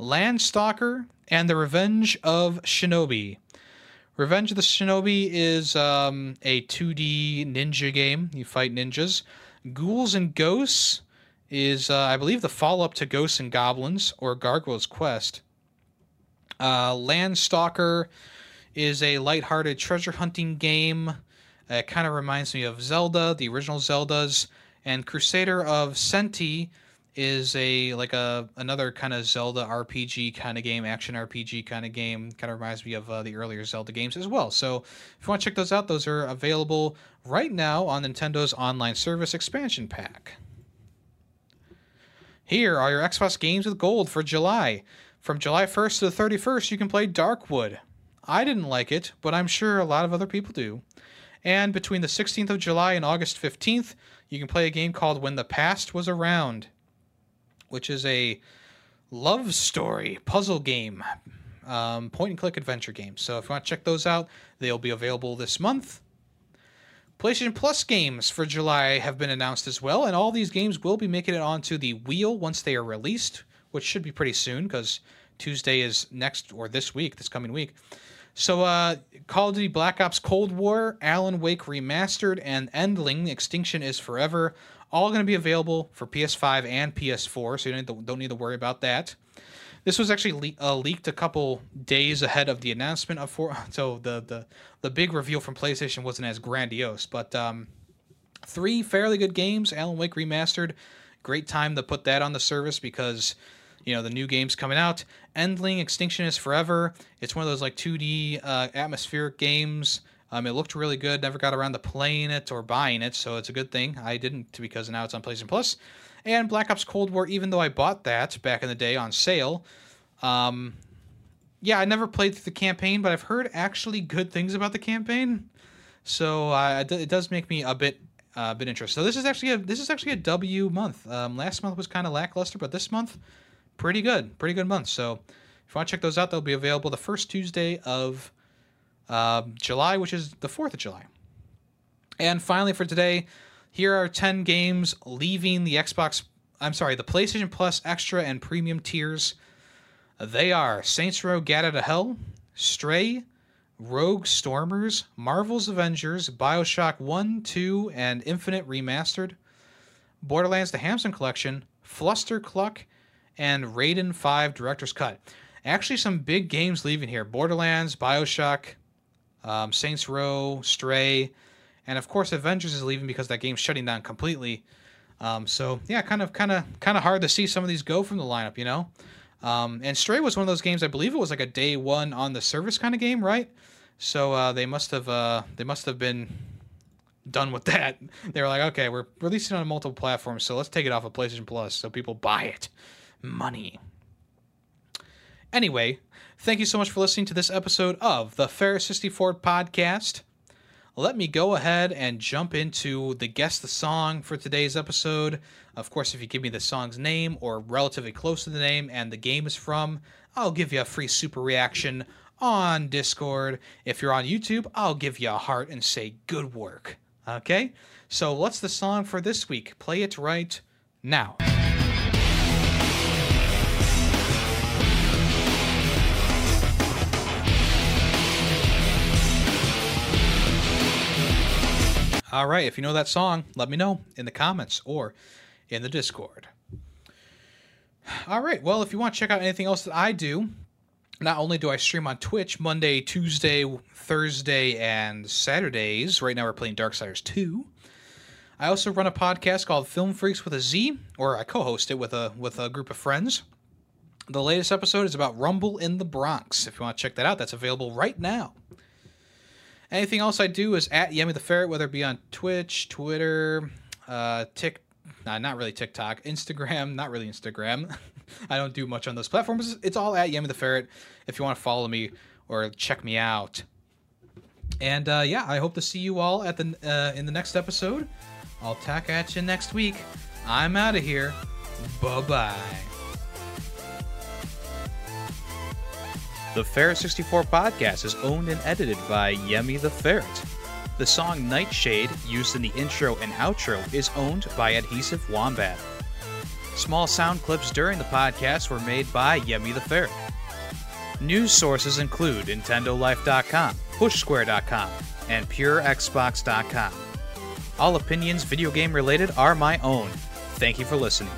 Landstalker, and The Revenge of Shinobi. Revenge of the Shinobi is um, a 2D ninja game. You fight ninjas. Ghouls and Ghosts is, uh, I believe, the follow up to Ghosts and Goblins or Gargoyle's Quest. Uh, Landstalker is a lighthearted treasure hunting game. It kind of reminds me of Zelda, the original Zeldas. And Crusader of Centy is a like a another kind of Zelda RPG kind of game, action RPG kind of game. Kind of reminds me of uh, the earlier Zelda games as well. So if you want to check those out, those are available right now on Nintendo's online service expansion pack. Here are your Xbox games with gold for July. From July 1st to the 31st, you can play Darkwood. I didn't like it, but I'm sure a lot of other people do. And between the 16th of July and August 15th, you can play a game called When the Past Was Around which is a love story puzzle game, um, point and click adventure game. So if you want to check those out, they'll be available this month. PlayStation Plus games for July have been announced as well, and all these games will be making it onto the wheel once they are released, which should be pretty soon because Tuesday is next or this week, this coming week. So, uh, Call of Duty Black Ops Cold War, Alan Wake Remastered, and Endling Extinction is Forever all going to be available for PS5 and PS4, so you don't need to, don't need to worry about that. This was actually le- uh, leaked a couple days ahead of the announcement of four, so the the the big reveal from PlayStation wasn't as grandiose, but um, three fairly good games. Alan Wake remastered, great time to put that on the service because you know the new games coming out. Endling Extinction is Forever. It's one of those like 2D uh, atmospheric games um, it looked really good. Never got around to playing it or buying it, so it's a good thing. I didn't because now it's on PlayStation Plus. And Black Ops Cold War, even though I bought that back in the day on sale, um, yeah, I never played through the campaign, but I've heard actually good things about the campaign. So uh, it does make me a bit uh, bit interested. So this is actually a this is actually a W month. Um, last month was kind of lackluster, but this month pretty good, pretty good month. So if you want to check those out, they'll be available the first Tuesday of uh, July, which is the 4th of July. And finally, for today, here are 10 games leaving the Xbox, I'm sorry, the PlayStation Plus Extra and Premium tiers. They are Saints Row Gat Out of Hell, Stray, Rogue Stormers, Marvel's Avengers, Bioshock 1, 2, and Infinite Remastered, Borderlands The Handsome Collection, Fluster Cluck, and Raiden 5 Director's Cut. Actually, some big games leaving here Borderlands, Bioshock, um, Saints Row, Stray, and of course Avengers is leaving because that game's shutting down completely. Um, so yeah, kind of, kind of, kind of hard to see some of these go from the lineup, you know. Um, and Stray was one of those games. I believe it was like a day one on the service kind of game, right? So uh, they must have, uh, they must have been done with that. They were like, okay, we're releasing on multiple platforms, so let's take it off of PlayStation Plus so people buy it. Money. Anyway, Thank you so much for listening to this episode of the Ferret 64 podcast. Let me go ahead and jump into the guess the song for today's episode. Of course, if you give me the song's name or relatively close to the name and the game is from, I'll give you a free super reaction on Discord. If you're on YouTube, I'll give you a heart and say good work. Okay? So, what's the song for this week? Play it right now. All right, if you know that song, let me know in the comments or in the Discord. All right, well, if you want to check out anything else that I do, not only do I stream on Twitch Monday, Tuesday, Thursday, and Saturdays. Right now we're playing Darksiders 2. I also run a podcast called Film Freaks with a Z, or I co-host it with a with a group of friends. The latest episode is about Rumble in the Bronx. If you want to check that out, that's available right now. Anything else I do is at Yemmy the Ferret, whether it be on Twitch, Twitter, uh, Tik, nah, not really TikTok, Instagram, not really Instagram. I don't do much on those platforms. It's all at Yemmy the Ferret if you want to follow me or check me out. And uh, yeah, I hope to see you all at the uh, in the next episode. I'll tack at you next week. I'm out of here. Bye bye. The Ferret 64 podcast is owned and edited by Yemmy the Ferret. The song Nightshade, used in the intro and outro, is owned by Adhesive Wombat. Small sound clips during the podcast were made by Yemmy the Ferret. News sources include NintendoLife.com, PushSquare.com, and PureXbox.com. All opinions video game related are my own. Thank you for listening.